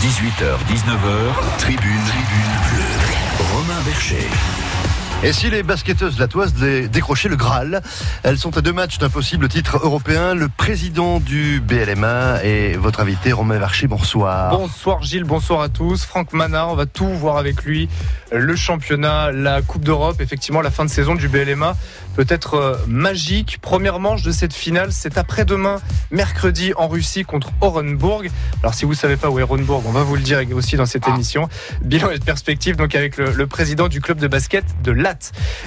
18h, 19h, tribune, tribune bleue. Romain Bercher. Et si les basketteuses latoises décrochaient le Graal, elles sont à deux matchs d'un possible titre européen. Le président du BLMA et votre invité Romain Varcher, bonsoir. Bonsoir Gilles, bonsoir à tous. Franck Manard, on va tout voir avec lui. Le championnat, la Coupe d'Europe, effectivement la fin de saison du BLMA peut être euh, magique. Première manche de cette finale, c'est après-demain, mercredi en Russie contre Orenburg. Alors si vous savez pas où est Orenburg, on va vous le dire aussi dans cette ah. émission. Bilan et perspective donc avec le, le président du club de basket de la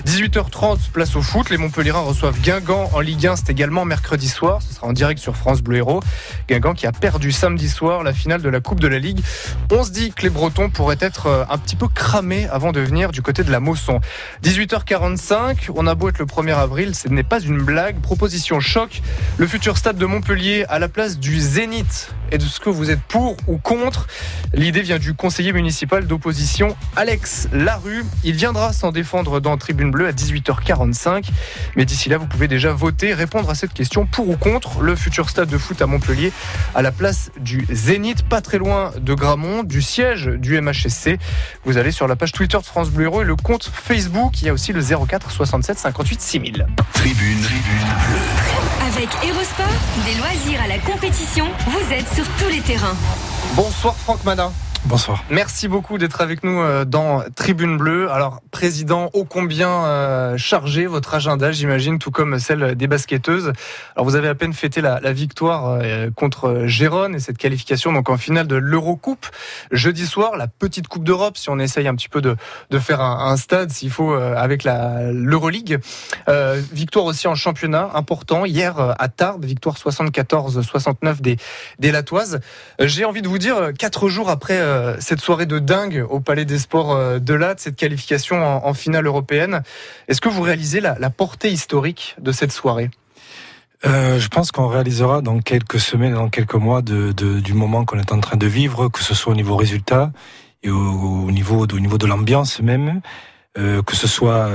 18h30, place au foot. Les Montpellierins reçoivent Guingamp en Ligue 1. C'est également mercredi soir. Ce sera en direct sur France Bleu Héros. Guingamp qui a perdu samedi soir la finale de la Coupe de la Ligue. On se dit que les Bretons pourraient être euh, un petit peu cramés avant de venir du côté de la Mosson. 18h45, on a beau être le 1er avril, ce n'est pas une blague. Proposition choc. Le futur stade de Montpellier à la place du Zénith. Et de ce que vous êtes pour ou contre L'idée vient du conseiller municipal d'opposition Alex Larue. Il viendra s'en défendre dans Tribune Bleue à 18h45. Mais d'ici là, vous pouvez déjà voter, répondre à cette question pour ou contre le futur stade de foot à Montpellier à la place du Zénith, pas très loin de Gramont, du siège du MHSC. Vous allez sur la page Twitter de France Bleu et le compte Facebook. Il y a aussi le 04 67 58 6000. Tribune, Tribune Bleue. Avec Erosport, des loisirs à la compétition, vous êtes sur tous les terrains. Bonsoir Franck Madin. Bonsoir. Merci beaucoup d'être avec nous euh, dans Tribune Bleue. Alors, président, ô combien euh, chargé votre agenda, j'imagine, tout comme celle des basketteuses. Alors, vous avez à peine fêté la, victoire euh, contre Gérone et cette qualification donc en finale de l'Eurocoupe. Jeudi soir, la petite Coupe d'Europe, si on essaye un petit peu de, de faire un, stade, s'il faut, avec l'Euroleague. victoire aussi en championnat, important. Hier, à Tarbes, victoire 74-69 des, des Latoises. J'ai envie de vous dire, quatre jours après euh, cette soirée de dingue au Palais des Sports euh, de Latte, cette qualification en, finale européenne. Est-ce que vous réalisez la, portée historique de cette soirée? Euh, je pense qu'on réalisera dans quelques semaines, dans quelques mois du moment qu'on est en train de vivre, que ce soit au niveau résultat et au, niveau, au niveau de l'ambiance même, que ce soit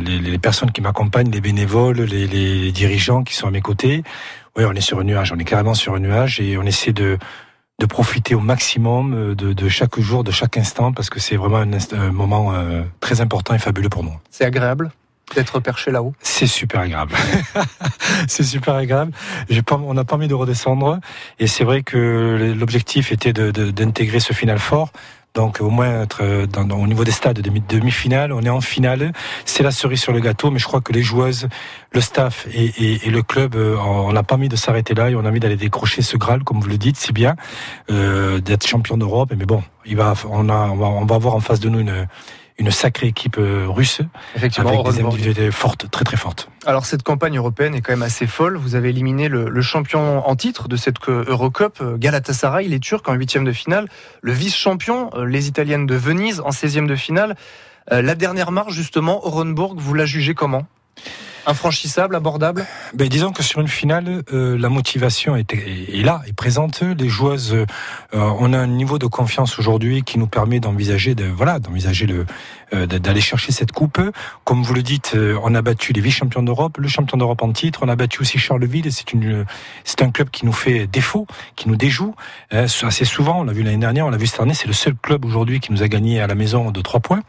les, personnes qui m'accompagnent, les bénévoles, les, les, dirigeants qui sont à mes côtés. Oui, on est sur un nuage, on est carrément sur un nuage et on essaie de de profiter au maximum euh, de, chaque jour, de chaque instant, parce que c'est vraiment un, moment euh, très important et fabuleux pour nous. C'est agréable d'être perché là-haut? C'est super agréable. c'est super agréable. Pas, on n'a pas envie de redescendre. Et c'est vrai que l'objectif était d'intégrer ce final fort. Donc au moins être euh, dans, au niveau des stades de demi-finale, on est en finale. C'est la cerise sur le gâteau, mais je crois que les joueuses, le staff et, et, le club, euh, on n'a pas mis de s'arrêter là et on a mis d'aller décrocher ce Graal, comme vous le dites, si bien, euh, d'être champion d'Europe. Mais bon, il va, on, a, on, va, on va avoir en face de nous une une sacrée équipe euh, russe, Effectivement, avec des individualités fortes, très très fortes. Alors cette campagne européenne est quand même assez folle. Vous avez éliminé le, champion en titre de cette Eurocup, euh, Galatasaray, les Turcs en huitième de finale, le vice-champion, euh, les Italiennes de Venise en 16e de finale. La dernière marche justement, Orenburg, vous la jugez comment? Infranchissable, abordable ben, Disons que sur une finale, euh, la motivation est, est, là, est présente. Les joueuses, euh, on a un niveau de confiance aujourd'hui qui nous permet d'envisager de, voilà, d'envisager le, euh, d'aller chercher cette coupe. Comme vous le dites, on a battu les vice-champions d'Europe, le champion d'Europe en titre, on a battu aussi Charleville. C'est une, c'est un club qui nous fait défaut, qui nous déjoue assez souvent. On l'a vu l'année dernière, on l'a vu cette année. C'est le seul club aujourd'hui qui nous a gagné à la maison de trois points.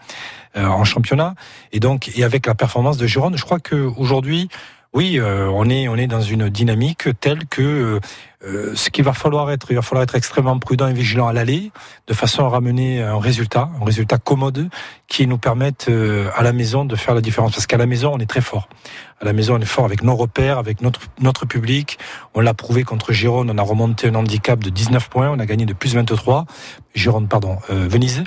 Euh, en championnat. Et donc, et avec la performance de Gironde, je crois que aujourd'hui, oui, euh, on est on est dans une dynamique telle que euh, ce qu'il va falloir être, il va falloir être extrêmement prudent et vigilant à l'aller, de façon à ramener un résultat, un résultat commode qui nous permette à la maison de faire la différence. Parce qu'à la maison, on est très fort. À la maison, on est fort avec nos repères, avec notre notre public. On l'a prouvé contre Gironde, on a remonté un handicap de 19 points, on a gagné de plus 23. Gironde, pardon, Venise.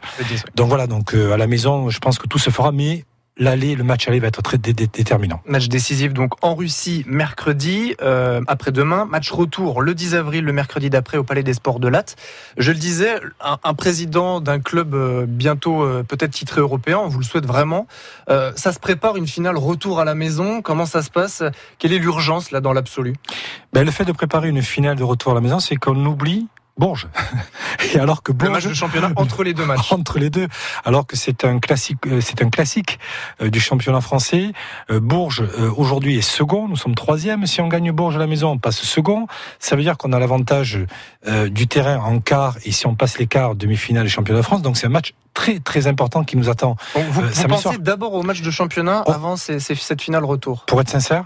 Donc voilà, donc à la maison, je pense que tout se fera, mais l'aller, le match aller va être très déterminant. Match décisif donc en Russie mercredi, euh, après-demain. Match retour le 10 avril, le mercredi d'après au Palais des Sports de Latte. Je le disais, un, président d'un club euh, bientôt euh, peut-être titré européen, on vous le souhaite vraiment. ça se prépare une finale retour à la maison. Comment ça se passe? Quelle est l'urgence là dans l'absolu? Ben, Le fait de préparer une finale de retour à la maison, c'est qu'on oublie Bourges. Et alors que Le Bourges, match de championnat entre les deux matchs. entre les deux, alors que c'est un classique, euh, c'est un classique euh, du championnat français. Euh, Bourges aujourd'hui est second, nous sommes troisième. Si on gagne Bourges à la maison, on passe second. Ça veut dire qu'on a l'avantage du terrain en quart, et si on passe les quarts, demi-finale et championnat de France, donc c'est un match très très important qui nous attend. Vous, vous pensez d'abord au match de championnat Oh. avant ces- ces- cette finale retour? Pour être sincère,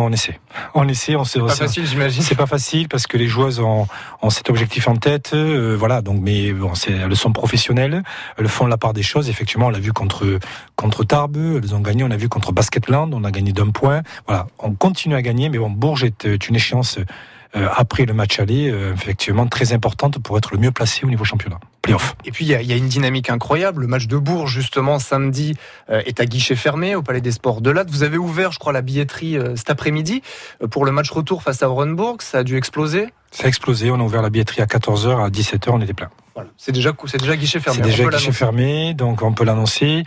on essaie, on essaie, on on Pas facile, j'imagine. C'est pas facile parce que les joueuses ont, ont cet objectif en tête, euh, voilà. Donc, mais bon, c'est, elles sont professionnelles, elles font la part des choses. Effectivement, on l'a vu contre contre Tarbes, elles ont gagné. On a vu contre Basketland, on a gagné d'un point. Voilà, on continue à gagner, mais bon, Bourges est une échéance après le match aller, euh, effectivement très importante pour être le mieux placé au niveau championnat. Playoff. Et puis il y, y a une dynamique incroyable. Le match de Bourges, justement, samedi, euh, est à guichet fermé au Palais des Sports de Latte. Vous avez ouvert, je crois, la billetterie euh, cet après-midi euh, pour le match retour face à Orenburg. Ça a dû exploser. Ça a explosé. On a ouvert la billetterie à 14h, à 17h, on était plein. Voilà. C'est déjà, c'est déjà guichet fermé. C'est On déjà guichet fermé, donc on peut l'annoncer.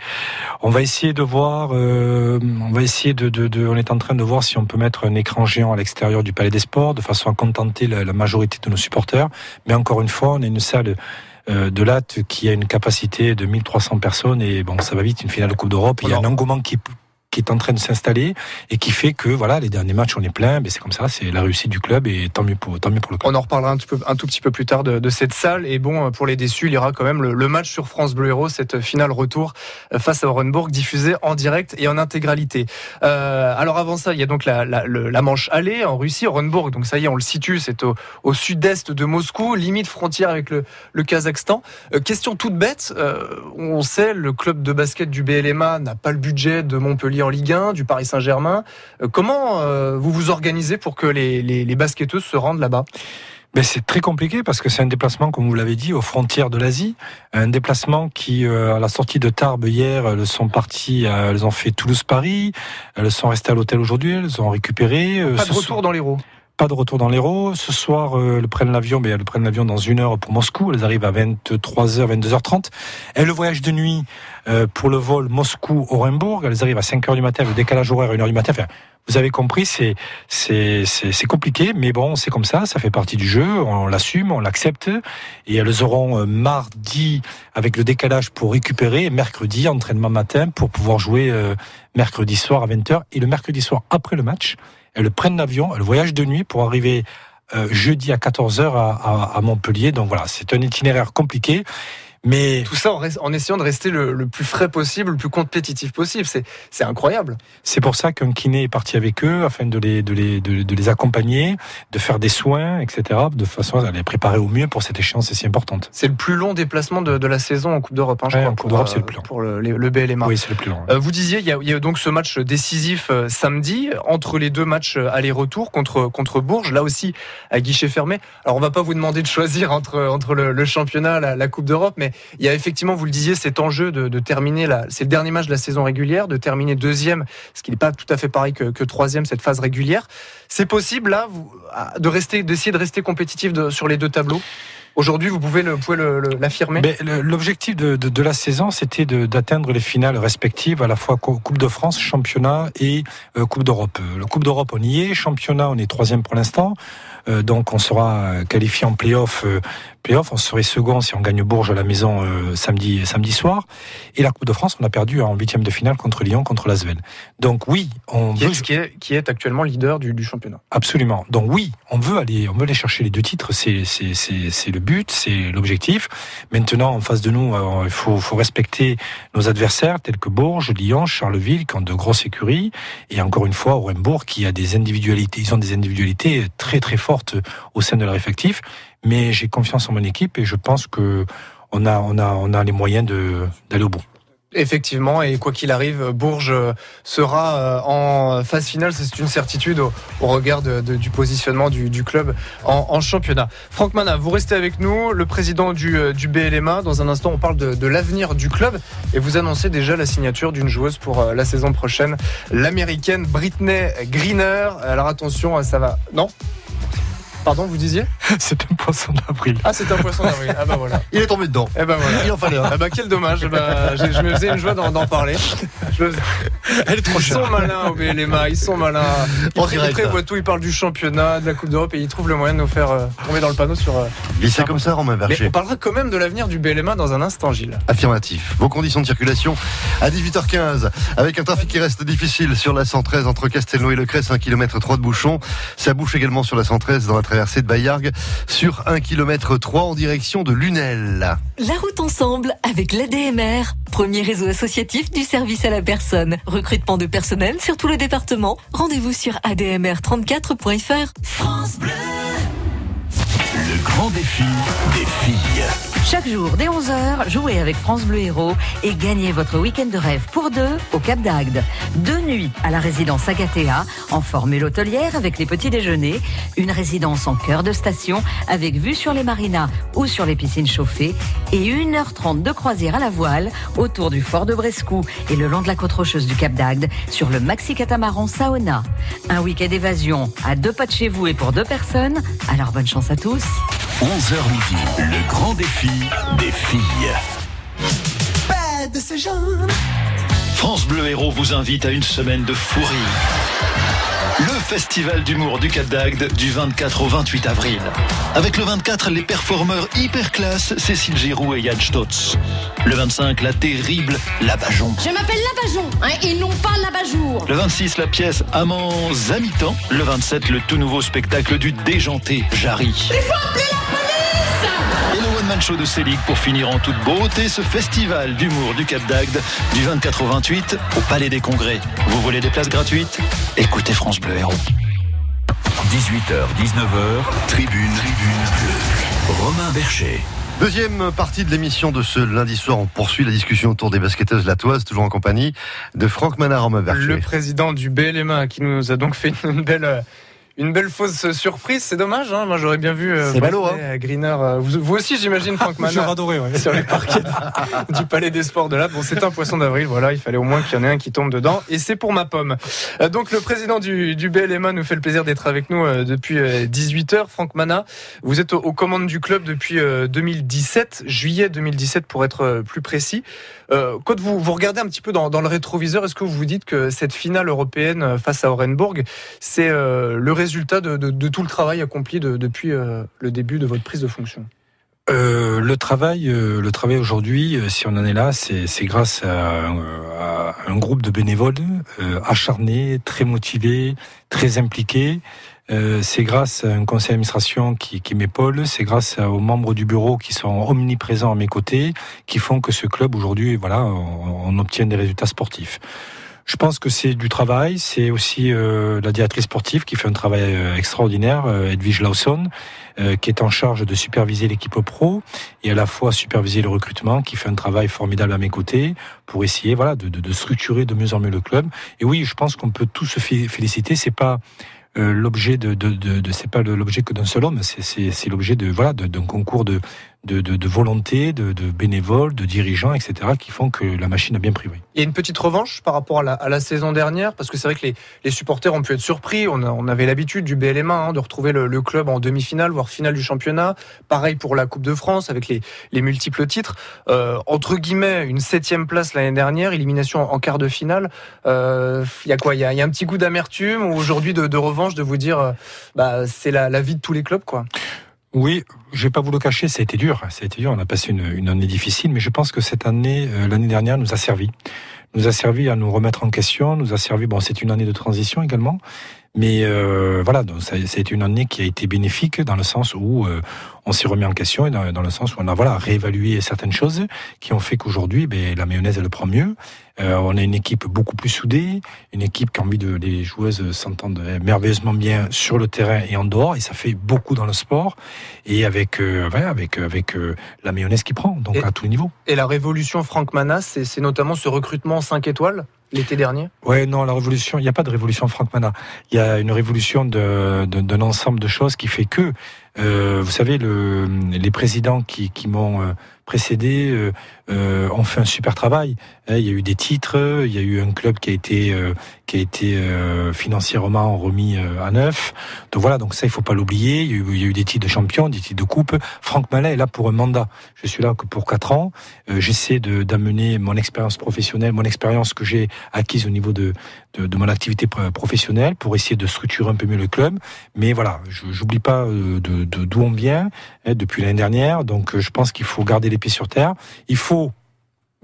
On va essayer de voir, euh, on va essayer de, de, de- on est en train de voir si on peut mettre un écran géant à l'extérieur du Palais des Sports, de façon à contenter la, la majorité de nos supporters. Mais encore une fois, on a une salle euh, de latte qui a une capacité de 1300 personnes et bon, ça va vite, une finale de Coupe d'Europe. Il y a un engouement qui qui est en train de s'installer et qui fait que voilà les derniers matchs on est plein mais c'est comme ça c'est la réussite du club et tant mieux pour tant mieux pour le club On en reparlera un, peu, un tout petit peu plus tard de, cette salle. Et bon, pour les déçus, il y aura quand même le, match sur France Bleu Héros, cette finale retour euh, face à Orenburg, diffusée en direct et en intégralité. Euh, alors avant ça, il y a donc la, la, manche aller en Russie, Orenburg. Donc ça y est, on le situe, c'est au, sud-est de Moscou, limite frontière avec le, Kazakhstan. Euh, question toute bête, on sait, le club de basket du BLMA n'a pas le budget de Montpellier en Ligue 1, du Paris Saint-Germain. Euh, comment euh, vous vous organisez pour que les, les, les basketteuses se rendent là-bas? Mais c'est très compliqué parce que c'est un déplacement, comme vous l'avez dit, aux frontières de l'Asie. Un déplacement qui, euh, à la sortie de Tarbes hier, elles sont parties, euh, elles ont fait Toulouse-Paris, elles sont restées à l'hôtel aujourd'hui, elles ont récupéré. euh, Pas de retour dans l'Hérault. Pas de retour dans l'Hérault. Ce soir, euh, elles prennent l'avion, mais elles prennent l'avion dans une heure pour Moscou. Elles arrivent à 23h, 22h30. Elles voyagent de nuit euh, pour le vol Moscou-Orenburg. Elles arrivent à 5h du matin, le décalage horaire à 1h du matin. Enfin, vous avez compris, c'est c'est compliqué, mais bon, c'est comme ça, ça fait partie du jeu. On l'assume, on l'accepte, et elles auront euh, mardi avec le décalage pour récupérer, mercredi entraînement matin pour pouvoir jouer euh, mercredi soir à 20h et le mercredi soir après le match, elles prennent l'avion, elles voyagent de nuit pour arriver euh, jeudi à 14h à, à, à Montpellier. Donc voilà, c'est un itinéraire compliqué. Mais Tout ça en, essayant de rester le, le plus frais possible, le plus compétitif possible. C'est incroyable. c'est pour ça qu'un kiné est parti avec eux afin de les, de, les, de, de les accompagner, de faire des soins, etc. De façon à les préparer au mieux pour cette échéance si importante. C'est le plus long déplacement de, de la saison en Coupe d'Europe, hein, je Ouais, crois. en Coupe d'Europe, euh, c'est le plus long. Pour le, le- le BLMA. Oui, c'est le plus long. Euh, vous disiez, il y, a, il y a donc ce match décisif euh, samedi entre les deux matchs aller-retour contre contre Bourges, là aussi à guichet fermé. Alors on va pas vous demander de choisir entre entre le, le championnat, la, la Coupe d'Europe, mais il y a effectivement, vous le disiez, cet enjeu de, terminer c'est le dernier match de la saison régulière, de terminer deuxième, ce qui n'est pas tout à fait pareil que, troisième cette phase régulière. C'est possible là, de rester, d'essayer de rester compétitif sur les deux tableaux? Aujourd'hui, vous pouvez pouvez le- le- l'affirmer? L'objectif de, de, la saison, c'était d'atteindre les finales respectives, à la fois Co- Coupe de France, Championnat et euh, Coupe d'Europe. Euh, Le Coupe d'Europe, on y est. Championnat, on est troisième pour l'instant. Euh, donc, on sera qualifié en play-off. On serait second si on gagne Bourges à la maison euh, samedi, samedi soir. Et la Coupe de France, on a perdu en huitième de finale contre Lyon, contre Lasvel. Donc oui, on qui veut est, qui, est, qui est actuellement leader du, du championnat. Absolument. Donc oui, on veut aller, on veut aller chercher les deux titres. C'est c'est c'est c'est le but, c'est l'objectif. Maintenant, en face de nous, il faut faut respecter nos adversaires tels que Bourges, Lyon, Charleville, qui ont de grosses écuries, et encore une fois, Orenbourg, qui a des individualités. Ils ont des individualités très très fortes au sein de leur effectif. Mais j'ai confiance en mon équipe et je pense que on a on a on a les moyens d'aller au bout. Effectivement, et quoi qu'il arrive, Bourges sera euh, en phase finale, c'est une certitude au, regard du positionnement du, club en, championnat. Franck Mana, vous restez avec nous, le président du, euh, BLMA. Dans un instant, on parle de, de l'avenir du club et vous annoncez déjà la signature d'une joueuse pour euh, la saison prochaine, l'américaine Britney Greener. Alors attention, ça va. Non? Pardon, vous disiez? C'est un poisson d'avril. Ah, c'est un poisson d'avril. Ah bah voilà. Il est tombé dedans. Eh ben voilà. Il en fallait un. Ah bah quel dommage. Eh ben, je, je me faisais une joie d'en parler. Je me- Elle est trop Ils sont malins au BLMA, ils sont malins. Ils, En pré- ils direct. prévoient tout, ils parlent du championnat, de la Coupe d'Europe et ils trouvent le moyen de nous faire euh, tomber dans le panneau sur. euh, Glissez comme ça, Romain Mais Berger. on parlera quand même de l'avenir du BLMA dans un instant, Gilles. Affirmatif. Vos conditions de circulation à 18h15 avec un trafic qui reste difficile sur la 113 entre Castelnau et Le Cresse, 1 km 3 de bouchon. Ça bouche également sur la 113 dans la traversée de Bayargues sur 1 km 3 en direction de Lunel. La route ensemble avec l'ADMR, premier réseau associatif du service à la personne. Recrutement de personnel sur tout le département. Rendez-vous sur admr34.fr. Le grand défi des filles. Chaque jour, dès 11h, jouez avec France Bleu Héros et gagnez votre week-end de rêve pour deux au Cap d'Agde. Deux nuits à la résidence Agathea, en formule hôtelière avec les petits déjeuners. Une résidence en cœur de station avec vue sur les marinas ou sur les piscines chauffées. Et 1h30 de croisière à la voile autour du fort de Brescou et le long de la côte rocheuse du Cap d'Agde sur le maxi catamaran Saona. Un week-end évasion à deux pas de chez vous et pour deux personnes. Alors bonne chance à tous. 11h midi. Le grand défi des filles. France Bleu Héros vous invite à une semaine de fou rire. Le festival d'humour du Cap d'Agde du 24 au 28 avril. Avec le 24, les performeurs hyper classe Cécile Giroux et Yann Stotz. Le 25, la terrible Labajon. Je m'appelle Labajon, hein, et non pas Labajour. Le 26, la pièce Amants à mi-temps. Le 27, le tout nouveau spectacle du déjanté Jarry. Et le one-man show de Célic pour finir en toute beauté ce festival d'humour du Cap d'Agde du 24 au 28 au Palais des Congrès. Vous voulez des places gratuites? Écoutez France Bleu Héros. 18h, 19h, tribune, tribune bleue. Romain Bercher. Deuxième partie de l'émission de ce lundi soir, on poursuit la discussion autour des basketteuses latoises, toujours en compagnie de Franck Manard Romain Berger. Le président du BLMA qui nous a donc fait une belle. Une belle fausse surprise, c'est dommage. Hein Moi, j'aurais bien vu. euh, C'est ballot, Barclay, euh, Greener. euh, Vous, vous aussi, j'imagine, Franck Manard. adoré, ouais. sur les parquets du Palais des Sports de là. Bon, c'est un poisson d'avril, voilà, il fallait au moins qu'il y en ait un qui tombe dedans, et c'est pour ma pomme. Euh, donc, le président du, du BLMA nous fait le plaisir d'être avec nous depuis 18h. Franck Mana, vous êtes aux, aux commandes du club depuis euh, 2017, juillet 2017 pour être plus précis. Quand vous, vous regardez un petit peu dans, dans le rétroviseur, est-ce que vous vous dites que cette finale européenne face à Orenbourg, c'est le résultat de, de- tout le travail accompli de- depuis euh, le début de votre prise de fonction Euh, le travail, euh, le travail aujourd'hui, si on en est là, c'est grâce à, un groupe de bénévoles acharnés, très motivés, très impliqués. C'est grâce à un conseil d'administration qui, qui m'épaule, c'est grâce aux membres du bureau qui sont omniprésents à mes côtés, qui font que ce club aujourd'hui, voilà, on, on obtient des résultats sportifs. Je pense que c'est du travail, c'est aussi euh, la directrice sportive qui fait un travail euh, extraordinaire, euh, Edwige Lawson, euh, qui est en charge de superviser l'équipe pro et à la fois superviser le recrutement, qui fait un travail formidable à mes côtés pour essayer, voilà, de, de, de structurer de mieux en mieux le club. Et oui, je pense qu'on peut tous se fé- féliciter. C'est pas euh, l'objet de, de, de, de- c'est pas l'objet que d'un seul homme. C'est, l'objet de voilà d'un concours de de, volonté, de, bénévoles, de dirigeants, etc., qui font que la machine a bien pris. oui. Il y a une petite revanche par rapport à la, saison dernière, parce que c'est vrai que les, supporters ont pu être surpris. On, avait l'habitude du BLM1 hein, de retrouver le, club en demi-finale, voire finale du championnat. Pareil pour la Coupe de France avec les, les multiples titres. Euh, entre guillemets, une septième place l'année dernière, élimination en quart de finale. Euh, Il y a quoi? Il y a, un petit goût d'amertume ou aujourd'hui de, revanche de vous dire, euh, bah, c'est la vie de tous les clubs, quoi? Oui, je vais pas vous le cacher, ça a été dur. Ça a été dur. On a passé une, une année difficile, mais je pense que cette année, euh, l'année dernière, nous a servi. Nous a servi à nous remettre en question. Nous a servi. Bon, c'est une année de transition également, mais euh, voilà, donc ça, une année qui a été bénéfique dans le sens où euh, on s'est remis en question et dans, dans le sens où on a voilà réévalué certaines choses qui ont fait qu'aujourd'hui, ben, la mayonnaise elle prend mieux. Euh, on a une équipe beaucoup plus soudée, une équipe qui a envie de les joueuses s'entendent merveilleusement bien sur le terrain et en dehors, et ça fait beaucoup dans le sport et avec euh, ouais, avec avec euh, la mayonnaise qui prend, donc Et- à tous les niveaux. Et la révolution Franck Manas, c'est notamment ce recrutement 5 étoiles l'été dernier? Ouais, non, la révolution, il n'y a pas de révolution Franck Mana. Il y a une révolution de- de- d'un ensemble de choses qui fait que vous savez, le, les présidents qui, qui m'ont euh, précédé euh, euh, ont fait un super travail. Hein, il y a eu des titres, il y a eu un club qui a été euh, qui a été euh, financièrement remis à neuf. Donc voilà, donc ça il faut pas l'oublier. Il, y a eu- des titres de champion, des titres de coupe. Franck Mallet est là pour un mandat. Je suis là que pour quatre ans. J'essaie d'amener mon expérience professionnelle, mon expérience que j'ai acquise au niveau de, de, mon activité pro- professionnelle pour essayer de structurer un peu mieux le club. Mais voilà, j'oublie pas euh, de de- d'où on vient hein, depuis l'année dernière. Donc je pense qu'il faut garder les pieds sur terre. Il faut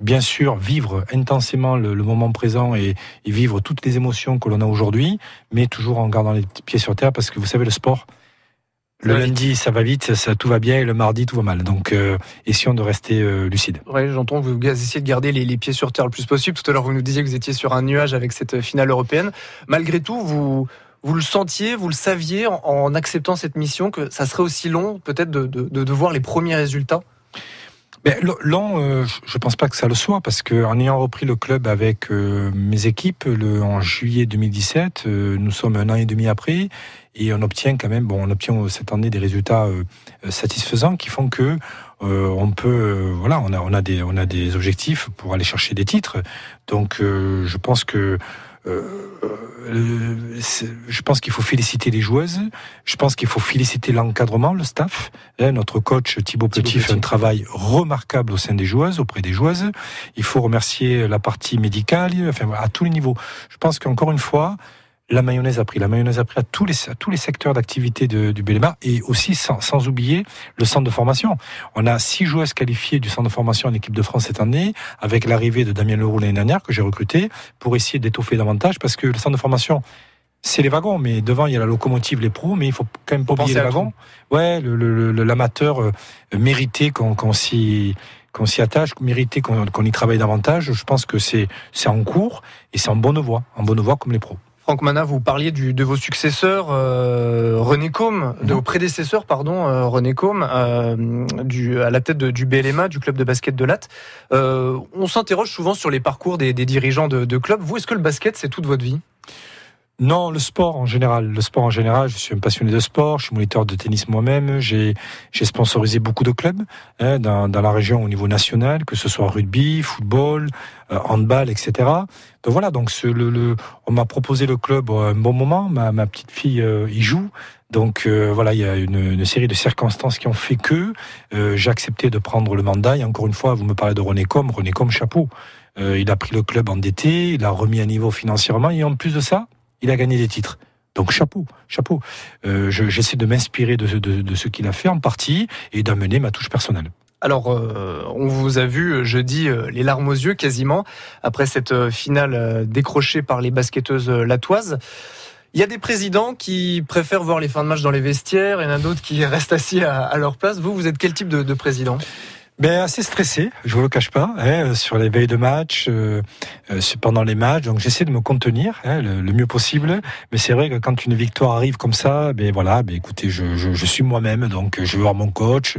bien sûr vivre intensément le, le moment présent et, et vivre toutes les émotions que l'on a aujourd'hui, mais toujours en gardant les pieds sur terre parce que vous savez le sport. Le lundi, ça va vite, ça, tout va bien, et le mardi, tout va mal. Donc, euh, essayons de rester euh, lucide. Ouais, j'entends que vous essayez de garder les, les pieds sur terre le plus possible. Tout à l'heure, vous nous disiez que vous étiez sur un nuage avec cette finale européenne. Malgré tout, vous, vous le sentiez, vous le saviez en, en acceptant cette mission que ça serait aussi long, peut-être, de, de, de- de voir les premiers résultats? Mais l- long, euh, je- je pense pas que ça le soit parce que en ayant repris le club avec euh, mes équipes le, en juillet 2017, euh, nous sommes un an et demi après et on obtient quand même, bon, on obtient cette année des résultats euh, satisfaisants qui font que euh, on peut, euh, voilà, on a, on a des, on a des objectifs pour aller chercher des titres. Donc, je pense que je pense qu'il faut féliciter les joueuses. Je pense qu'il faut féliciter l'encadrement, le staff. Hein, notre coach Thibaut Petit fait un travail remarquable au sein des joueuses, auprès des joueuses. Il faut remercier la partie médicale, enfin à tous les niveaux. Je pense qu'encore une fois, la mayonnaise a pris. La mayonnaise a pris à tous les, à tous les secteurs d'activité du BLMA et aussi sans, sans oublier le centre de formation. On a six joueuses qualifiées du centre de formation en équipe de France cette année, avec l'arrivée de Damien Leroux l'année dernière que j'ai recruté pour essayer d'étoffer davantage parce que le centre de formation, c'est les wagons, mais devant il y a la locomotive, les pros, mais il faut quand même pas oublier penser les wagons. Ouais, le- le- le- l'amateur euh, mérité qu'on qu'on s'y qu'on s'y attache, mérité qu'on qu'on y travaille davantage. Je pense que c'est c'est en cours et c'est en bonne voie, en bonne voie comme les pros. Franck Mana, vous parliez du- de vos successeurs, euh, René Combe, de Mhm. vos prédécesseurs, pardon, euh, René Combe, euh, du, à la tête de- du BLMA, du club de basket de Latte. Euh, on s'interroge souvent sur les parcours des, des dirigeants de, de clubs. Vous, est-ce que le basket, c'est toute votre vie? Non, le sport en général. Le sport en général, je suis un passionné de sport, je suis moniteur de tennis moi-même, j'ai sponsorisé beaucoup de clubs hein, dans, dans la région au niveau national, que ce soit rugby, football, euh, handball, etc. Donc voilà, donc ce, le, le- on m'a proposé le club à un bon moment, ma, ma petite fille euh, y joue. Donc euh, voilà, il y a une, une série de circonstances qui ont fait que euh, j'ai accepté de prendre le mandat. Et encore une fois, vous me parlez de René Com, René Com, chapeau. Euh, il a pris le club endetté, il a remis à niveau financièrement, et en plus de ça, il a gagné des titres. Donc chapeau, chapeau. Euh, je- J'essaie de m'inspirer de, ce qu'il a fait en partie et d'amener ma touche personnelle. Alors, euh, on vous a vu euh, jeudi les larmes aux yeux quasiment après cette finale décrochée par les basketteuses latoises. Il y a des présidents qui préfèrent voir les fins de match dans les vestiaires, il y en d'autres qui restent assis à, leur place. Vous, vous êtes quel type de président? Ben, assez stressé, je vous le cache pas, hein, sur les veilles de match, euh, euh, pendant les matchs. Donc j'essaie de me contenir hein, le, mieux possible. Mais c'est vrai que quand une victoire arrive comme ça, ben voilà, ben écoutez, je, je, je suis moi-même, donc je vais voir mon coach,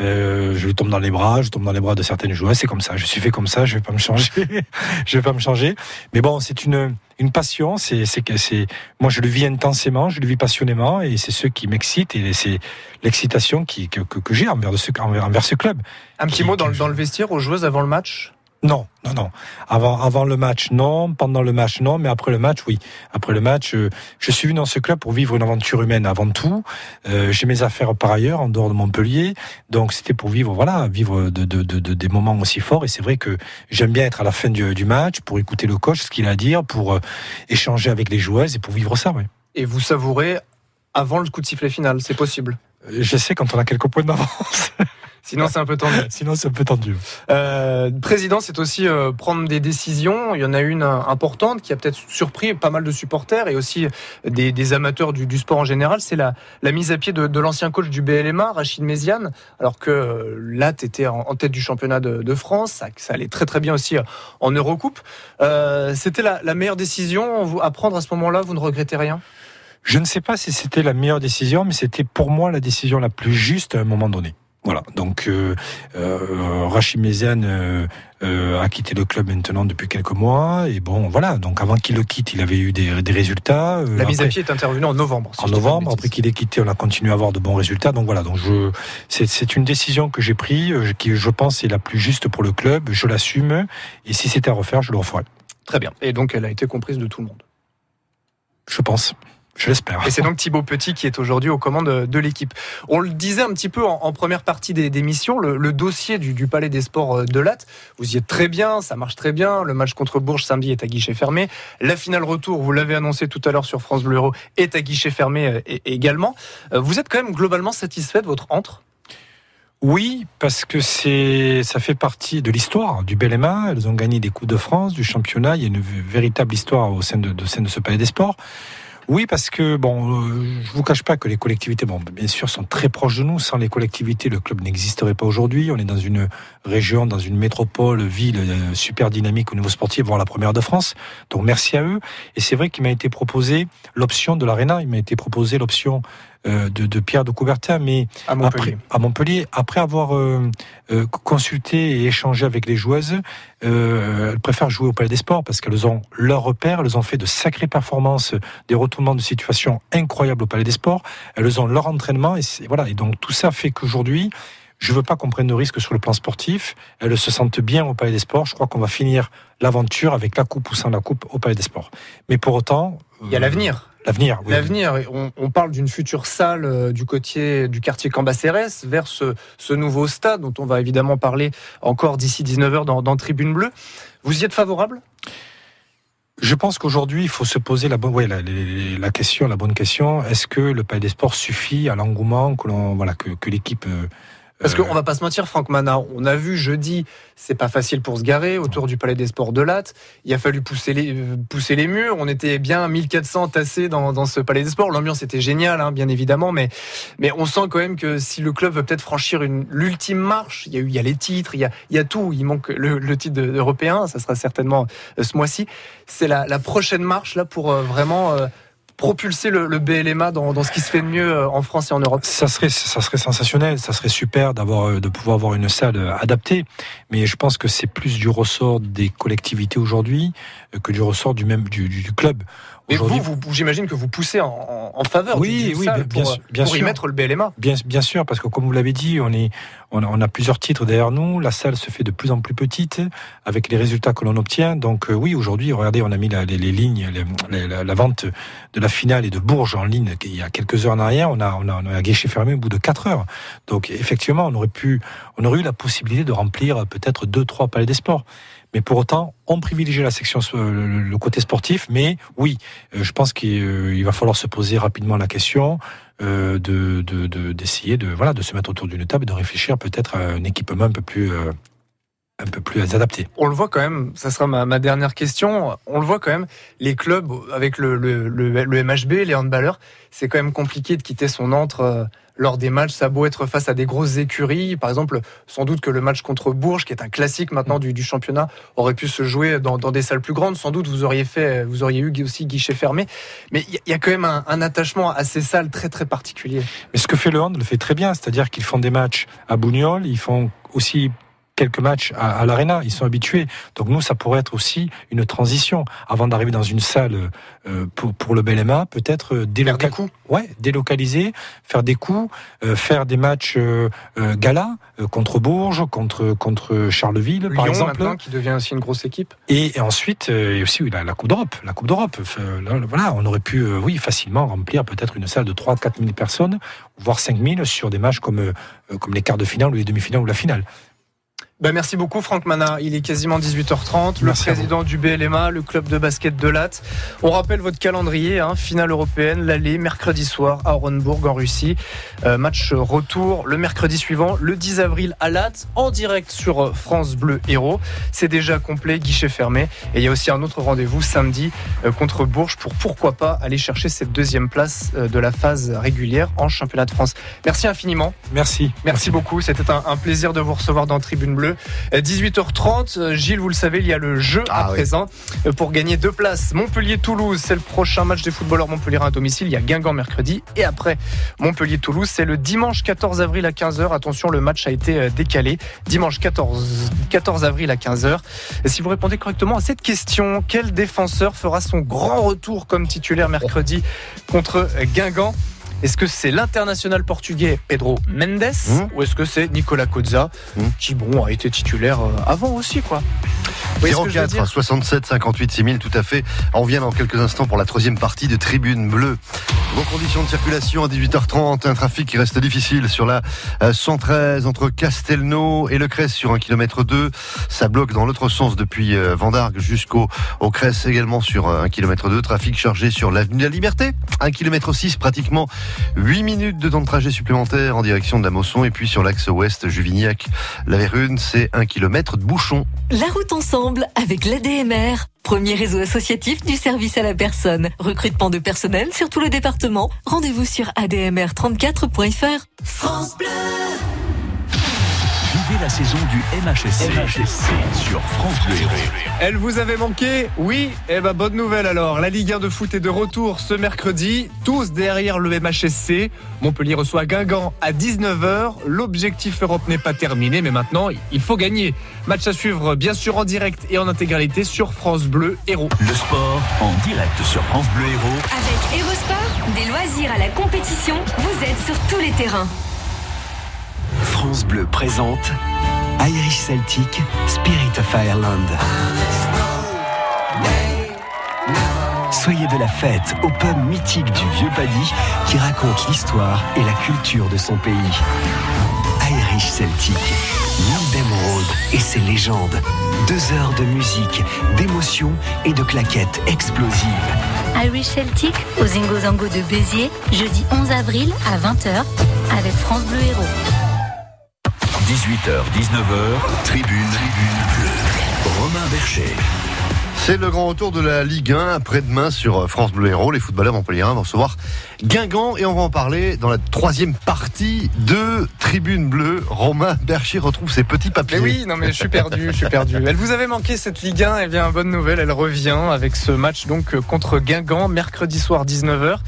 euh, je tombe dans les bras, je tombe dans les bras de certaines joueuses. C'est comme ça, je suis fait comme ça, je vais pas me changer, je vais pas me changer. Mais bon, c'est une une passion, c'est c'est que c'est moi je le vis intensément, je le vis passionnément et c'est ce qui m'excite et c'est l'excitation qui que, que, que j'ai envers de ce envers, envers ce club. Un petit Qui- mot dans, dans le vestiaire aux joueuses avant le match? Non, non, non. Avant, avant le match, non. Pendant le match, non. Mais après le match, oui. Après le match, euh, je suis venu dans ce club pour vivre une aventure humaine avant tout. Euh, J'ai mes affaires par ailleurs, en dehors de Montpellier. Donc c'était pour vivre, voilà, vivre de, de, de, de- des moments aussi forts. Et c'est vrai que j'aime bien être à la fin du, du match pour écouter le coach, ce qu'il a à dire, pour euh, échanger avec les joueuses et pour vivre ça, oui. et vous savourez avant le coup de sifflet final, c'est possible? Je sais quand on a quelques points d'avance. Sinon, c'est un peu tendu. Sinon, c'est un peu tendu. Euh, président, c'est aussi euh, prendre des décisions. Il y en a une euh, importante qui a peut-être surpris pas mal de supporters et aussi des, des amateurs du, du sport en général. C'est la, la mise à pied de, de l'ancien coach du BLMA, Rachid Méziane, alors que euh, Latte était en, en tête du championnat de, de France. Ça, ça allait très très bien aussi euh, en Eurocoupe. Euh, C'était la, la meilleure décision à prendre à ce moment-là. Vous ne regrettez rien? Je ne sais pas si c'était la meilleure décision, mais c'était pour moi la décision la plus juste à un moment donné. Voilà, donc euh, euh, Rachid euh, euh, a quitté le club maintenant depuis quelques mois. Et bon, voilà, donc avant qu'il le quitte, il avait eu des, des résultats. La mise à pied est intervenue en novembre. si en novembre. Après qu'il ait quitté, on a continué à avoir de bons résultats. Donc voilà, donc je, c'est, une décision que j'ai prise, qui je pense est la plus juste pour le club. Je l'assume. Et si c'était à refaire, je le referais. Très bien. Et donc, elle a été comprise de tout le monde. Je pense. Je l'espère. Et c'est donc Thibaut Petit qui est aujourd'hui aux commandes de l'équipe. On le disait un petit peu en, en première partie des, des missions, le, le dossier du, du Palais des Sports euh, de Latte, vous y êtes très bien, ça marche très bien. Le match contre Bourges samedi est à guichet fermé. La finale retour, vous l'avez annoncé tout à l'heure sur France Bleu Héros, est à guichet fermé euh, également. Euh, Vous êtes quand même globalement satisfait de votre entre? Oui, parce que c'est, ça fait partie de l'histoire du BLMA. Elles ont gagné des Coupes de France, du championnat. Il y a une véritable histoire au sein de, de, sein de ce palais des sports. Oui, parce que bon, euh, je vous cache pas que les collectivités, bon, bien sûr, sont très proches de nous. Sans les collectivités, le club n'existerait pas aujourd'hui. On est dans une région, dans une métropole, ville euh, super dynamique au niveau sportif, voire la première de France. Donc merci à eux. Et c'est vrai qu'il m'a été proposé l'option de l'aréna. Il m'a été proposé l'option de, de Pierre de Coubertin, mais à Montpellier. après, à Montpellier, après avoir euh, euh, consulté et échangé avec les joueuses, euh, elles préfèrent jouer au Palais des Sports parce qu'elles ont leur repère, elles ont fait de sacrées performances, des retournements de situation incroyables au Palais des Sports, elles ont leur entraînement et c'est- voilà. Et donc tout ça fait qu'aujourd'hui, je veux pas qu'on prenne de risques sur le plan sportif. Elles se sentent bien au Palais des Sports. Je crois qu'on va finir l'aventure avec la coupe ou sans la coupe au Palais des Sports. Mais pour autant, Il y a euh, l'avenir. L'avenir, oui. L'avenir, on, on parle d'une future salle euh, du côté du quartier Cambacérès vers ce, ce nouveau stade dont on va évidemment parler encore d'ici 19h dans, dans Tribune Bleue. Vous y êtes favorable? Je pense qu'aujourd'hui, il faut se poser la, bonne, ouais, la, la- la question, la bonne question. Est-ce que le Palais des Sports suffit à l'engouement que l'on, voilà, que, que l'équipe. euh, Parce euh, qu'on va pas se mentir, Franck Manard, on a vu jeudi, c'est pas facile pour se garer autour du Palais des Sports de Latte. Il a fallu pousser les, euh, pousser les murs. On était bien 1400 tassés dans, dans ce Palais des Sports. L'ambiance était géniale, hein, bien évidemment, mais, mais on sent quand même que si le club veut peut-être franchir une, l'ultime marche, il y a eu, il y a les titres, il y a, il y a tout. Il manque le, le titre européen, ça sera certainement euh, ce mois-ci. C'est la, la prochaine marche là pour euh, vraiment euh, propulser le, le BLMA dans, dans ce qui se fait de mieux euh, en France et en Europe. Ça serait, ça serait sensationnel, ça serait super d'avoir, euh, de pouvoir avoir une salle euh, adaptée. Mais je pense que c'est plus du ressort des collectivités aujourd'hui que du ressort du même du- du club. Mais vous, vous, j'imagine que vous poussez en, en- faveur Oui, du, oui, bien pour, bien pour y mettre le BLMA. Bien, bien sûr, parce que comme vous l'avez dit, on, est, on, a, on a plusieurs titres derrière nous. La salle se fait de plus en plus petite avec les résultats que l'on obtient. Donc euh, oui, aujourd'hui, regardez, on a mis la- les, les lignes, les- la, la vente de la finale et de Bourges en ligne il y a quelques heures en arrière. On a, on a, on a guichet fermé au bout de quatre heures. Donc effectivement, on aurait pu, on aurait eu la possibilité de remplir peut-être deux, trois palais des sports. Mais pour autant, on privilégie la section, le, côté sportif. Mais oui, euh, je pense qu'il euh, va falloir se poser rapidement la question euh, de de- de- d'essayer de, voilà de se mettre autour d'une table et de réfléchir peut-être à un équipement un peu plus un peu plus adapté. On le voit quand même, ça sera ma, dernière question. On le voit quand même, les clubs avec le, le, le, MHB, les handballeurs, c'est quand même compliqué de quitter son entre lors des matchs. Ça a beau être face à des grosses écuries. Par exemple, sans doute que le match contre Bourges, qui est un classique maintenant du, championnat, aurait pu se jouer dans, des salles plus grandes. Sans doute, vous auriez fait, vous auriez eu aussi guichet fermé. Mais il y, a- quand même un, un attachement à ces salles très très particulier. Mais ce que fait le hand le fait très bien, c'est-à-dire qu'ils font des matchs à Bougnol, ils font aussi quelques matchs à, à l'Arena, ils sont habitués. Donc nous, ça pourrait être aussi une transition avant d'arriver dans une salle euh, pour, pour le BLMA, peut-être euh, Faire des déloca- coups. ouais, délocaliser, faire des coups, euh, faire des matchs euh, euh, gala euh, contre Bourges, contre contre Charleville, par Lyon exemple. maintenant, qui devient aussi une grosse équipe. Et, et ensuite, euh, et aussi oui, la, la Coupe d'Europe. La Coupe d'Europe. Là, voilà, on aurait pu, euh, oui, facilement remplir peut-être une salle de 3 4 000 personnes, voire 5 000 sur des matchs comme, euh, comme les quarts de finale ou les demi-finales ou la finale. Ben merci beaucoup Franck Mana. Il est quasiment 18h30. Le Merci président du BLMA, le club de basket de Latte. On rappelle votre calendrier, hein, finale européenne, l'aller mercredi soir à Orenbourg en Russie. Euh, match retour le mercredi suivant, le 10 avril à Latte, en direct sur France Bleu Héros. C'est déjà complet, guichet fermé. Et il y a aussi un autre rendez-vous samedi euh, contre Bourges pour pourquoi pas aller chercher cette deuxième place euh, de la phase régulière en championnat de France. Merci infiniment. Merci. Merci beaucoup. C'était un, un plaisir de vous recevoir dans Tribune Bleue. Bleus. 18h30, Gilles, vous le savez, il y a le jeu Ah à oui. présent euh, pour gagner deux places. Montpellier-Toulouse, c'est le prochain match des footballeurs Montpellier à domicile. Il y a Guingamp mercredi et après Montpellier-Toulouse, c'est le dimanche 14 avril à 15h. Attention, le match a été euh, décalé. Dimanche 14, 14 avril à 15h. Et si vous répondez correctement à cette question, quel défenseur fera son grand retour comme titulaire mercredi contre Guingamp? Est-ce que c'est l'international portugais Pedro Mendes Mmh. ou est-ce que c'est Nicolas Cozza Mmh. qui bon a été titulaire euh, avant aussi quoi? Vous voyez ce que je veux 04 dire 67 58 6000 tout à fait. On revient dans quelques instants pour la troisième partie de Tribune Bleue. Vos conditions de circulation à 18h30, un trafic qui reste difficile sur la euh, 113 entre Castelnau et Le Cresse sur 1 km 2. Ça bloque dans l'autre sens depuis euh, Vendargue jusqu'au au Cresse également sur 1 km 2. Trafic chargé sur l'avenue de la Liberté. 1 km 6 pratiquement 8 minutes de temps de trajet supplémentaire en direction de la Mosson et puis sur l'axe ouest Juvignac. La Vérune, c'est 1 km de bouchon. La route ensemble avec l'ADMR, premier réseau associatif du service à la personne. Recrutement de personnel sur tout le département. Rendez-vous sur admr34.fr. France Bleu. La saison du MHSC, sur France Bleu Héros. Elle vous avait manqué Oui Eh ben bonne nouvelle alors. La Ligue 1 de foot est de retour ce mercredi, tous derrière le MHSC. Montpellier reçoit Guingamp à 19h. L'objectif Europe n'est pas terminé, mais maintenant il faut gagner. Match à suivre bien sûr en direct et en intégralité sur France Bleu Héros. Le sport en direct sur France Bleu Héros. Avec Erosport, des loisirs à la compétition, vous êtes sur tous les terrains. France Bleu présente Irish Celtic Spirit of Ireland. Soyez de la fête au pub mythique du Vieux Paddy qui raconte l'histoire et la culture de son pays. Irish Celtic, Nildem Road et ses légendes. Deux heures de musique, d'émotions et de claquettes explosives. Irish Celtic au Zingo Zango de Béziers, jeudi 11 avril à 20h avec France Bleu Héros. 18h, 19h, Tribune, Tribune Bleue. Romain Bercher. C'est le grand retour de la Ligue 1 après-demain sur France Bleu Héros. Les footballeurs montpelliérains vont recevoir Guingamp et on va en parler dans la troisième partie de Tribune Bleue. Romain Bercher retrouve ses petits papiers. Mais oui, non mais je suis perdu, je suis perdu. Elle vous avait manqué cette Ligue 1, eh bien bonne nouvelle, elle revient avec ce match donc euh, contre Guingamp mercredi soir 19h.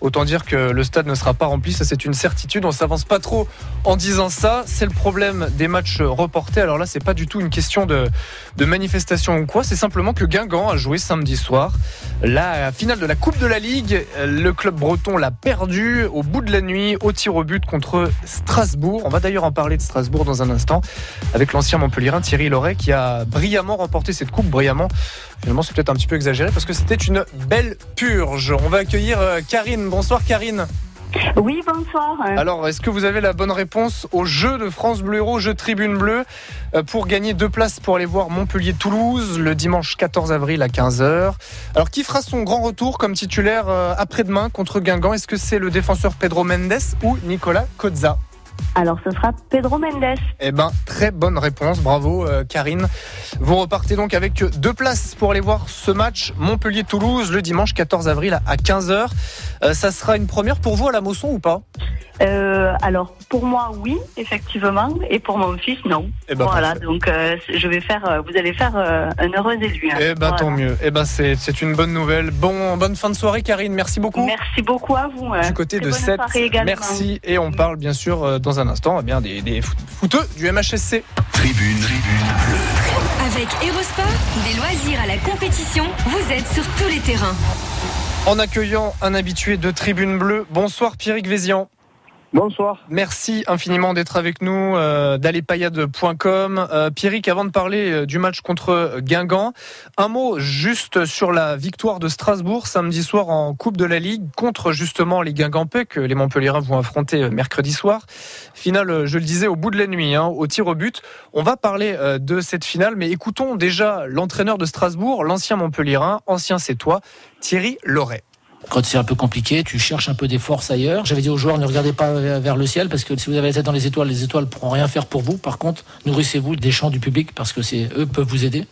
Autant dire que le stade ne sera pas rempli, ça c'est une certitude. On s'avance pas trop en disant ça. C'est le problème des matchs reportés. Alors là, c'est pas du tout une question de, manifestation ou quoi. C'est simplement que Guingamp a joué samedi soir la finale de la Coupe de la Ligue. Le club breton l'a perdu au bout de la nuit au tir au but contre Strasbourg. On va d'ailleurs en parler de Strasbourg dans un instant avec l'ancien Montpellierin Thierry Loret qui a brillamment remporté cette coupe. Brillamment, finalement, c'est peut-être un petit peu exagéré parce que c'était une belle purge. On va accueillir euh, Karine. Bonsoir Karine. Oui, bonsoir. Alors, est-ce que vous avez la bonne réponse au jeu de France Bleu Héros, jeu Tribune Bleue, euh, pour gagner deux places pour aller voir Montpellier-Toulouse le dimanche 14 avril à 15h Alors, qui fera son grand retour comme titulaire euh, après-demain contre Guingamp? Est-ce que c'est le défenseur Pedro Mendes ou Nicolas Cozza Alors, ce sera Pedro Mendes. Eh ben, très bonne réponse. Bravo, euh, Karine. Vous repartez donc avec deux places pour aller voir ce match Montpellier-Toulouse le dimanche 14 avril à 15h. Euh, ça sera une première pour vous à la Mosson ou pas? Euh, alors, pour moi, oui, effectivement, et pour mon fils, non. Eh ben, voilà, parfait. donc je vais faire, vous allez faire un heureux élu. hein. Eh ben, Voilà. tant mieux. Eh ben, c'est une bonne nouvelle. Bon, bonne fin de soirée, Karine. Merci beaucoup. Merci beaucoup à vous. hein. Du côté Très de bonne 7. soirée également. Merci. Et on parle bien sûr euh, dans un instant eh bien, des, des foot- footeux du MHSC. Tribune, Tribune Bleue. Avec Erosport, des loisirs à la compétition, vous êtes sur tous les terrains. En accueillant un habitué de Tribune Bleue. Bonsoir, Pierrick Vézian. Bonsoir. Merci infiniment d'être avec nous, euh, d'allepayade.com. Euh, Pierrick, avant de parler euh, du match contre Guingamp, un mot juste sur la victoire de Strasbourg samedi soir en Coupe de la Ligue contre justement les Guingampais que les Montpellierins vont affronter euh, mercredi soir. Finale, euh, je le disais, au bout de la nuit, hein, au tir au but. On va parler de cette finale, mais écoutons déjà l'entraîneur de Strasbourg, l'ancien Montpellierin, ancien c'est toi, Thierry Loret. Quand c'est un peu compliqué, tu cherches un peu des forces ailleurs. J'avais dit aux joueurs, ne regardez pas vers le ciel, parce que si vous avez la tête dans les étoiles, les étoiles ne pourront rien faire pour vous. Par contre, nourrissez-vous des chants du public, parce que c'est eux peuvent vous aider.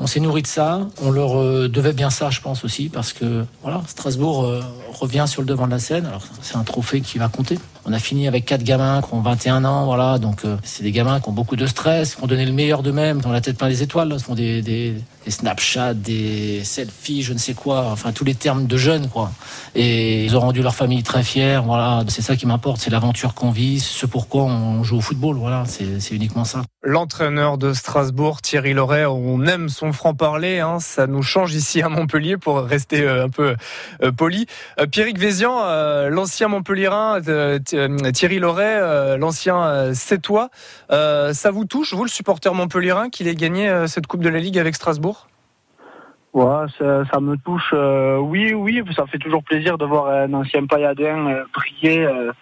On s'est nourri de ça, on leur euh, devait bien ça, je pense aussi, parce que voilà, Strasbourg euh, revient sur le devant de la scène. Alors c'est un trophée qui va compter. On a fini avec quatre gamins qui ont 21 ans, voilà. Donc euh, c'est des gamins qui ont beaucoup de stress, qui ont donné le meilleur d'eux-mêmes, qui ont la tête plein des étoiles, là. Ce des, des Snapchat, des selfies, je ne sais quoi, enfin tous les termes de jeunes, quoi. Et ils ont rendu leur famille très fière, voilà. C'est ça qui m'importe, c'est l'aventure qu'on vit, ce pourquoi on joue au football, voilà. C'est uniquement ça. L'entraîneur de Strasbourg, Thierry Loret, on aime son franc-parler, hein. ça nous change ici à Montpellier pour rester euh, un peu euh, poli. Euh, Pierrick Vézian, euh, l'ancien Montpellierin, Th- Thierry Loret, l'ancien Sétois, ça vous touche, vous le supporter montpellierin, qu'il ait gagné cette Coupe de la Ligue avec Strasbourg? Ouais, ça, ça me touche. euh, oui, oui, ça fait toujours plaisir de voir un ancien pailladin euh, briller, euh,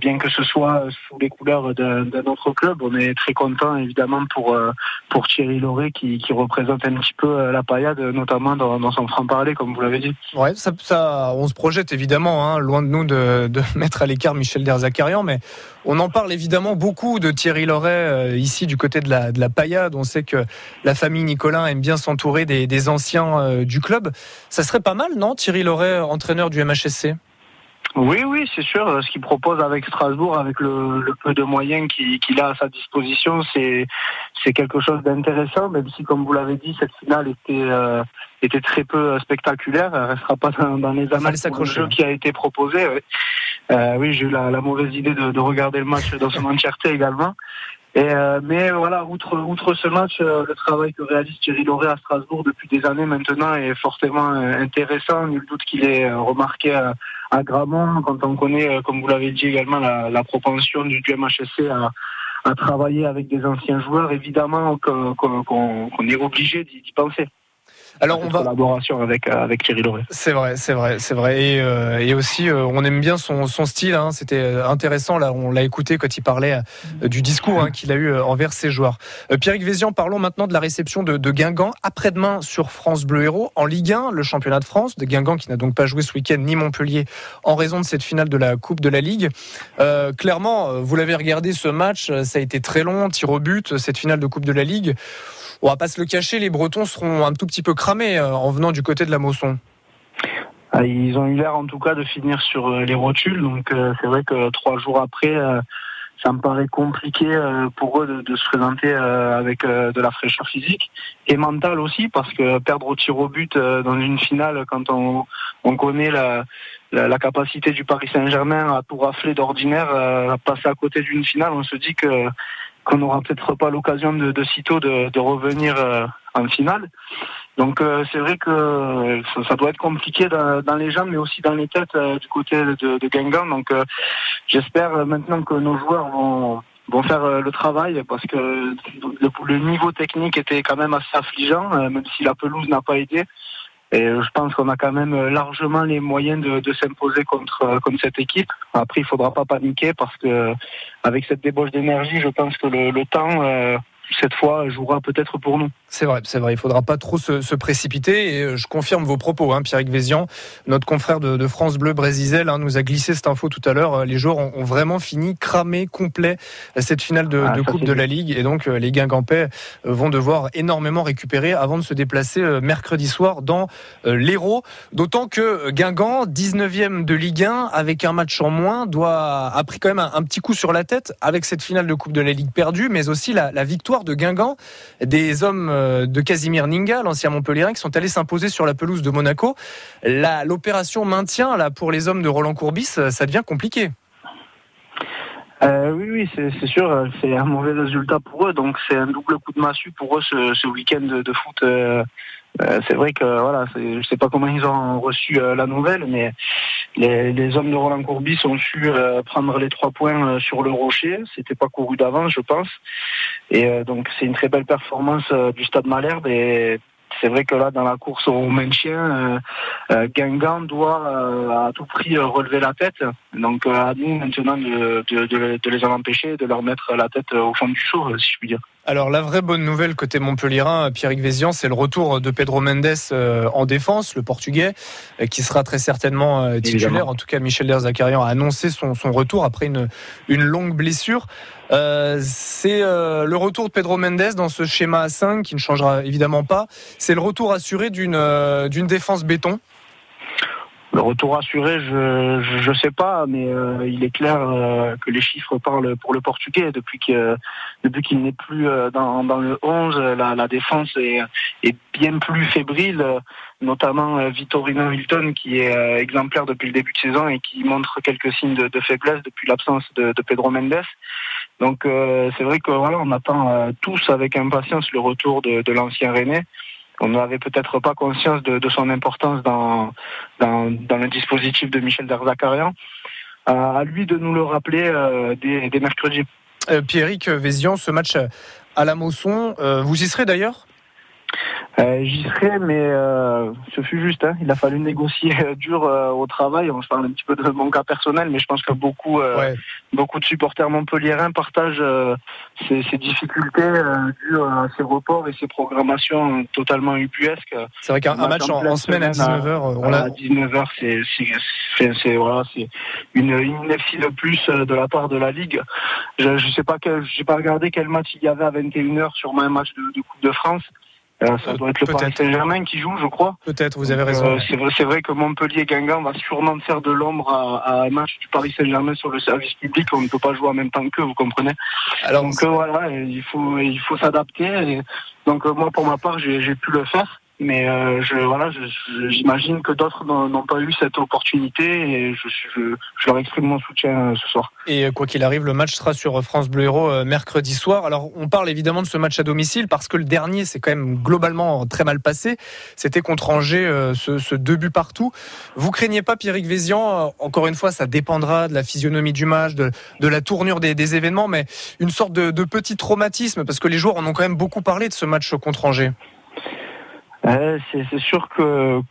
bien que ce soit sous les couleurs d'un autre club. On est très content, évidemment, pour euh, pour Thierry Lauré qui, représente un petit peu euh, la paillade, notamment dans, son franc-parler, comme vous l'avez dit. Ouais, ça, on se projette évidemment, hein, loin de nous de, mettre à l'écart Michel Derzakarian, mais on en parle évidemment beaucoup de Thierry Loret euh, ici du côté de la, de la paillade. On sait que la famille Nicolin aime bien s'entourer des, anciens euh, du club. Ça serait pas mal, non, Thierry Loret, entraîneur du MHSC Oui, oui, c'est sûr. Ce qu'il propose avec Strasbourg, avec le, le peu de moyens qu'il a à sa disposition, c'est c'est quelque chose d'intéressant. Même si, comme vous l'avez dit, cette finale était euh, était très peu spectaculaire. Elle restera pas dans, dans les annales le jeu qui a été proposé. ouais. Euh, oui, j'ai eu la, la mauvaise idée de, de regarder le match dans son entièreté également. Et euh, mais voilà, outre, outre ce match, euh, le travail que réalise Thierry Lauré à Strasbourg depuis des années maintenant est fortement euh, intéressant. Nul doute qu'il est euh, remarqué à, à Gramont quand on connaît, euh, comme vous l'avez dit également, la, la propension du, du MHSC à, à travailler avec des anciens joueurs. Évidemment qu'on est obligé d'y penser. Alors on va collaboration avec euh, avec Thierry Lauré. C'est vrai, c'est vrai, c'est vrai. Et, euh, et aussi, euh, on aime bien son, son style. hein. C'était intéressant. Là, on l'a écouté quand il parlait euh, du discours hein, qu'il a eu envers ses joueurs. Pierrick Vézian, parlons maintenant de la réception de, de Guingamp après-demain sur France Bleu Héros en Ligue 1, le championnat de France de Guingamp qui n'a donc pas joué ce week-end ni Montpellier en raison de cette finale de la Coupe de la Ligue. Clairement, vous l'avez regardé ce match, ça a été très long, tir au but, cette finale de Coupe de la Ligue. On va pas se le cacher, les Bretons seront un tout petit peu cramés euh, en venant du côté de la Mosson. Ah, Ils ont eu l'air en tout cas de finir sur euh, les rotules, donc euh, c'est vrai que trois jours après, ça me paraît compliqué pour eux de, se présenter avec de la fraîcheur physique et mentale aussi, parce que perdre au tir au but dans une finale, quand on connaît la, la, capacité du Paris Saint-Germain à tout rafler d'ordinaire, euh, à passer à côté d'une finale, on se dit que qu'on n'aura peut-être pas l'occasion de, sitôt de, revenir euh, en finale. Donc euh, c'est vrai que ça, doit être compliqué dans, les jambes, mais aussi dans les têtes du côté de, Guingamp. Donc j'espère maintenant que nos joueurs vont vont faire le travail parce que le, le niveau technique était quand même assez affligeant, même si la pelouse n'a pas aidé. Et euh, je pense qu'on a quand même euh, largement les moyens de, s'imposer contre, euh, contre cette équipe. Après, il faudra pas paniquer parce que avec cette débauche d'énergie, je pense que le, temps, cette fois, jouera peut-être pour nous. C'est vrai, c'est vrai. Il faudra pas trop se, se précipiter. Et euh, je confirme vos propos, hein, Pierrick Vézian, notre confrère de, de France Bleu Brésil, hein, nous a glissé cette info tout à l'heure. Euh, Les joueurs ont, ont vraiment fini cramé complet euh, cette finale de, Ah, de Coupe de la Ligue. Et donc les Guingampais vont devoir énormément récupérer avant de se déplacer mercredi soir dans l'Hérault. D'autant que Guingamp, 19e de Ligue 1, avec un match en moins, doit a pris quand même un, un petit coup sur la tête avec cette finale de Coupe de la Ligue perdue, mais aussi la, la victoire de Guingamp des hommes de Casimir Ninga, l'ancien Montpellierin, qui sont allés s'imposer sur la pelouse de Monaco. L'opération maintien là pour les hommes de Roland Courbis, euh, ça devient compliqué. Euh, oui, oui, c'est sûr, euh, c'est un mauvais résultat pour eux, donc c'est un double coup de massue pour eux ce, week-end de, foot. euh, euh, c'est vrai que voilà, je sais pas comment ils ont reçu euh, la nouvelle, mais les, les hommes de Roland Courbis ont su euh, prendre les trois points euh, sur le rocher. C'était pas couru d'avance, je pense. Et euh, donc c'est une très belle performance euh, du Stade Malherbe et c'est vrai que là, dans la course au maintien, euh, euh, Guingamp doit à tout prix relever la tête. Donc à nous maintenant de, les en empêcher, de leur mettre la tête au fond du euh, si je puis dire. Alors la vraie bonne nouvelle côté Montpellierin, Pierrick Vézian, c'est le retour de Pedro Mendes euh, en défense, le Portugais, euh, qui sera très certainement euh, titulaire. Évidemment. En tout cas, Michel Derzakarian a annoncé son, son retour après une, une longue blessure. Euh, c'est euh, le retour de Pedro Mendes dans ce schéma à 5 qui ne changera évidemment pas. C'est le retour assuré d'une euh, d'une défense béton. Le retour assuré, je je, sais pas, mais euh, il est clair euh, que les chiffres parlent pour le Portugais depuis que depuis qu'il n'est plus euh, dans, dans le 11, la, la défense est, est bien plus fébrile, notamment Vitorino Hilton qui est exemplaire depuis le début de saison et qui montre quelques signes de, de faiblesse depuis l'absence de, de, Pedro Mendes. Donc c'est vrai que voilà, on attend tous avec impatience le retour de, de l'ancien René on n'avait peut-être pas conscience de, son importance dans, dans, le dispositif de Michel Derzakarian. Euh, à lui de nous le rappeler euh, dès, mercredi. Euh, Pierrick Vézian, ce match à la Mosson, vous y serez d'ailleurs? Euh, J'y serai, mais euh, ce fut juste. Hein. Il a fallu négocier euh, dur euh, au travail. On se parle un petit peu de mon cas personnel, mais je pense que beaucoup, euh, beaucoup de supporters montpelliérains partagent ces, ces, difficultés dues à ces reports et ces programmations totalement ubuesques. C'est vrai qu'un match en, semaine à 19h, on à 19h, c'est voilà, c'est une, une de plus de la part de la ligue. Je ne sais pas, j'ai pas regardé quel match il y avait à 21h sur un match de, de Coupe de France. Euh, ça doit être le Paris Saint-Germain qui joue, je crois. Peut-être, vous avez raison. Euh, c'est, vrai, vrai que Montpellier-Guingamp va sûrement faire de l'ombre à, un match du Paris Saint-Germain sur le service public. On ne peut pas jouer en même temps qu'eux, vous comprenez. Alors, donc euh, voilà, il faut, il faut s'adapter. donc moi, pour ma part, j'ai pu le faire. Mais euh, je, voilà, j'imagine que d'autres n'ont pas eu cette opportunité et je, je, leur exprime mon soutien euh, ce soir. Et euh, quoi qu'il arrive, le match sera sur France Bleu Héros mercredi soir. Alors, on parle évidemment de ce match à domicile parce que le dernier s'est quand même globalement très mal passé. C'était contre Angers, ce, ce, deux buts partout. Vous craignez pas, Pierrick Vézian Encore une fois, ça dépendra de la physionomie du match, de, de la tournure des, des, événements, mais une sorte de, de petit traumatisme parce que les joueurs en ont quand même beaucoup parlé de ce match contre Angers. Euh, c'est sûr que,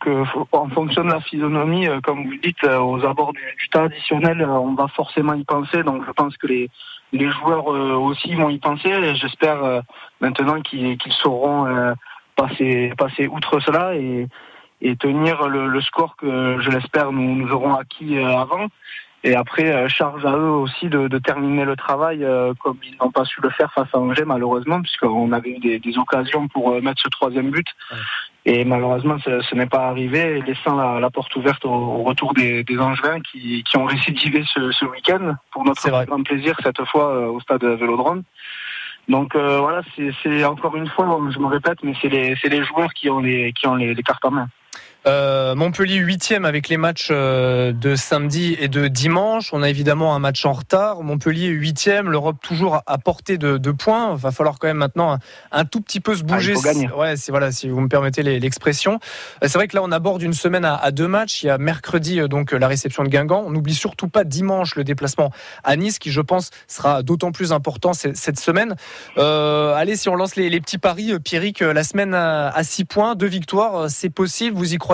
en fonction de la physionomie, euh, comme vous dites, euh, aux abords du, du on va forcément y penser. Donc je pense que les, les joueurs aussi vont y penser. J'espère maintenant qu'ils sauront passer, outre cela et, tenir le, score que je l'espère nous aurons acquis avant. Et après, euh, charge à eux aussi de, de terminer le travail euh, comme ils n'ont pas su le faire face à Angers, malheureusement, puisqu'on avait eu des, des, occasions pour euh, mettre ce troisième but. Et malheureusement, ce, ce n'est pas arrivé, laissant la, la porte ouverte au, retour des, des Angevins qui, qui ont récidivé ce, ce week-end, pour notre grand plaisir, cette fois au stade Vélodrome. Donc voilà, c'est encore une fois, je me répète, mais c'est les, les joueurs qui ont les, qui ont les, les cartes en main. Euh, Montpellier 8e avec les matchs euh, de samedi et de dimanche. On a évidemment un match en retard. Montpellier 8e, l'Europe toujours à portée de, de points. Il va falloir quand même maintenant un, tout petit peu se ah, bouger. ouais, c'est voilà, si vous me permettez l'expression. Euh, c'est vrai que là on aborde une semaine à, deux matchs. Il y a mercredi donc la réception de Guingamp. On n'oublie surtout pas dimanche le déplacement à Nice, qui je pense sera d'autant plus important cette semaine. allez, si on lance les, petits paris, Pierrick, la semaine à, 6 points, deux victoires, c'est possible. Vous y croyez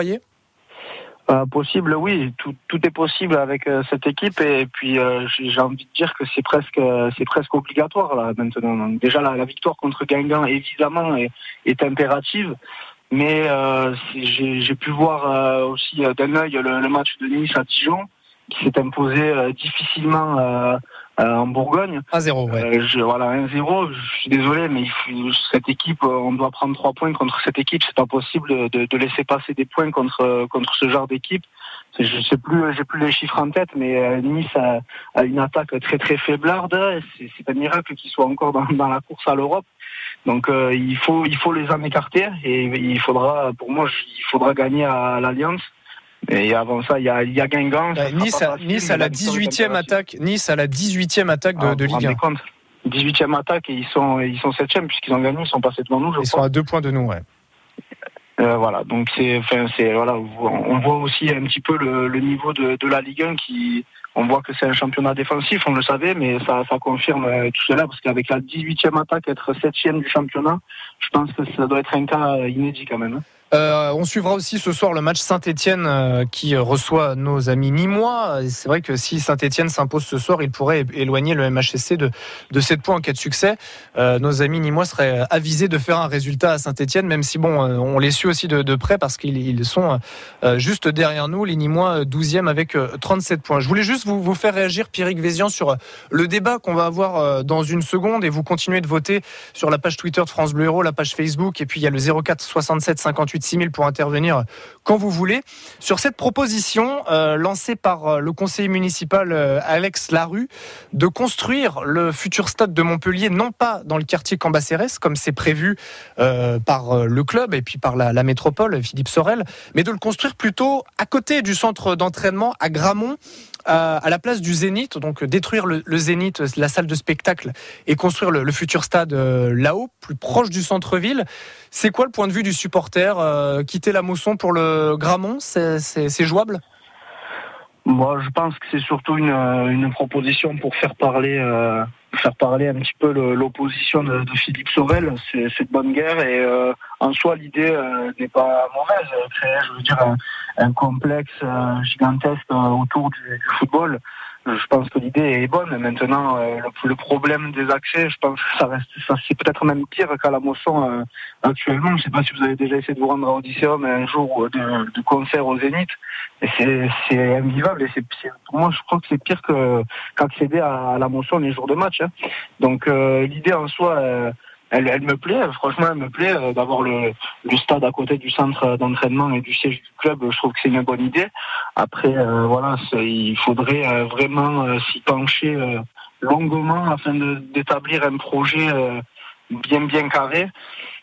euh, possible, oui, tout, est possible avec euh, cette équipe. Et puis euh, j'ai envie de dire que c'est presque c'est presque obligatoire là maintenant. déjà la, victoire contre Guingamp évidemment est, impérative, mais j'ai pu voir aussi d'un œil le, match de Nice à Dijon qui s'est imposé difficilement en Bourgogne. 1-0, ouais. Euh, voilà, 1-0. Je suis désolé, mais cette équipe, euh, on doit prendre trois points contre cette équipe. C'est pas possible de, de, laisser passer des points contre contre ce genre d'équipe. Je sais plus, j'ai plus les chiffres en tête, mais Nice a, une attaque très très faiblarde. C'est un miracle qu'ils soient encore dans, dans, la course à l'Europe. Donc il faut il faut les en écarter et il faudra, pour moi, il faudra gagner à l'Alliance. Et avant ça, il y a, il y a Guingamp. nice, à la 18e attaque. Nice à la 18e attaque de, ah, de Ligue 1. 18e attaque et ils sont ils sont 7e puisqu'ils ont gagné, ils sont passés devant nous. Je ils sont à deux points de nous, ouais. Euh, voilà, donc c'est, enfin, c'est voilà, on voit aussi un petit peu le, le niveau de, de, la Ligue 1 qui, on voit que c'est un championnat défensif, on le savait, mais ça, ça confirme euh, tout cela parce qu'avec la 18e attaque, être 7e du championnat, je pense que ça doit être un cas inédit quand même. Hein. Euh, on suivra aussi ce soir le match Saint-Etienne euh, qui reçoit nos amis nîmois. C'est vrai que si Saint-Etienne s'impose ce soir, il pourrait éloigner le MHSC de, de 7 points en cas de succès. Euh, nos amis nîmois seraient avisés de faire un résultat à Saint-Etienne, même si bon, on les suit aussi de, près parce qu'ils sont juste derrière nous, les nîmois 12e avec 37 points. Je voulais juste vous, vous faire réagir, Pierrick Vézian, sur le débat qu'on va avoir dans une seconde et vous continuez de voter sur la page Twitter de France Bleu Héros, la page Facebook, et puis il y a le 04 67 58 38 6000 pour intervenir quand vous voulez. Sur cette proposition euh, lancée par euh, le conseiller municipal euh, Alex Larue de construire le futur stade de Montpellier, non pas dans le quartier Cambacérès, comme c'est prévu par le club et puis par la, la métropole, Philippe Sorel, mais de le construire plutôt à côté du centre d'entraînement à Gramont à, à la place du Zénith, donc euh, détruire le, Zénith, la salle de spectacle, et construire le, futur stade euh, là-haut, plus proche du centre-ville. C'est quoi le point de vue du supporter euh, Quitter la Mosson pour le Gramont, c'est jouable? Moi, je pense que c'est surtout une, euh, proposition pour faire parler, euh, faire parler un petit peu l'opposition de, de Philippe Sorel. C'est c'est de bonne guerre et euh, en soi, l'idée euh, n'est pas mauvaise. Créer, je veux dire, un, un complexe euh, gigantesque euh, autour du, du football. Je pense que l'idée est bonne. Maintenant, euh, le, le problème des accès, je pense que ça reste, ça c'est peut-être même pire qu'à la Mosson euh, actuellement. Je sais pas si vous avez déjà essayé de vous rendre à Odysseum un jour de, de concert au Zénith. C'est, c'est invivable. Et c'est, pour moi, je crois que c'est pire que qu'accéder à, la Mosson les jours de match. hein. Donc euh, l'idée en soi, euh, elle, elle me plaît. Franchement, elle me plaît euh, d'avoir le, le stade à côté du centre d'entraînement et du siège du club. Je trouve que c'est une bonne idée. Après, euh, voilà, il faudrait euh, vraiment euh, s'y pencher euh, longuement afin d'établir un projet euh, bien bien carré.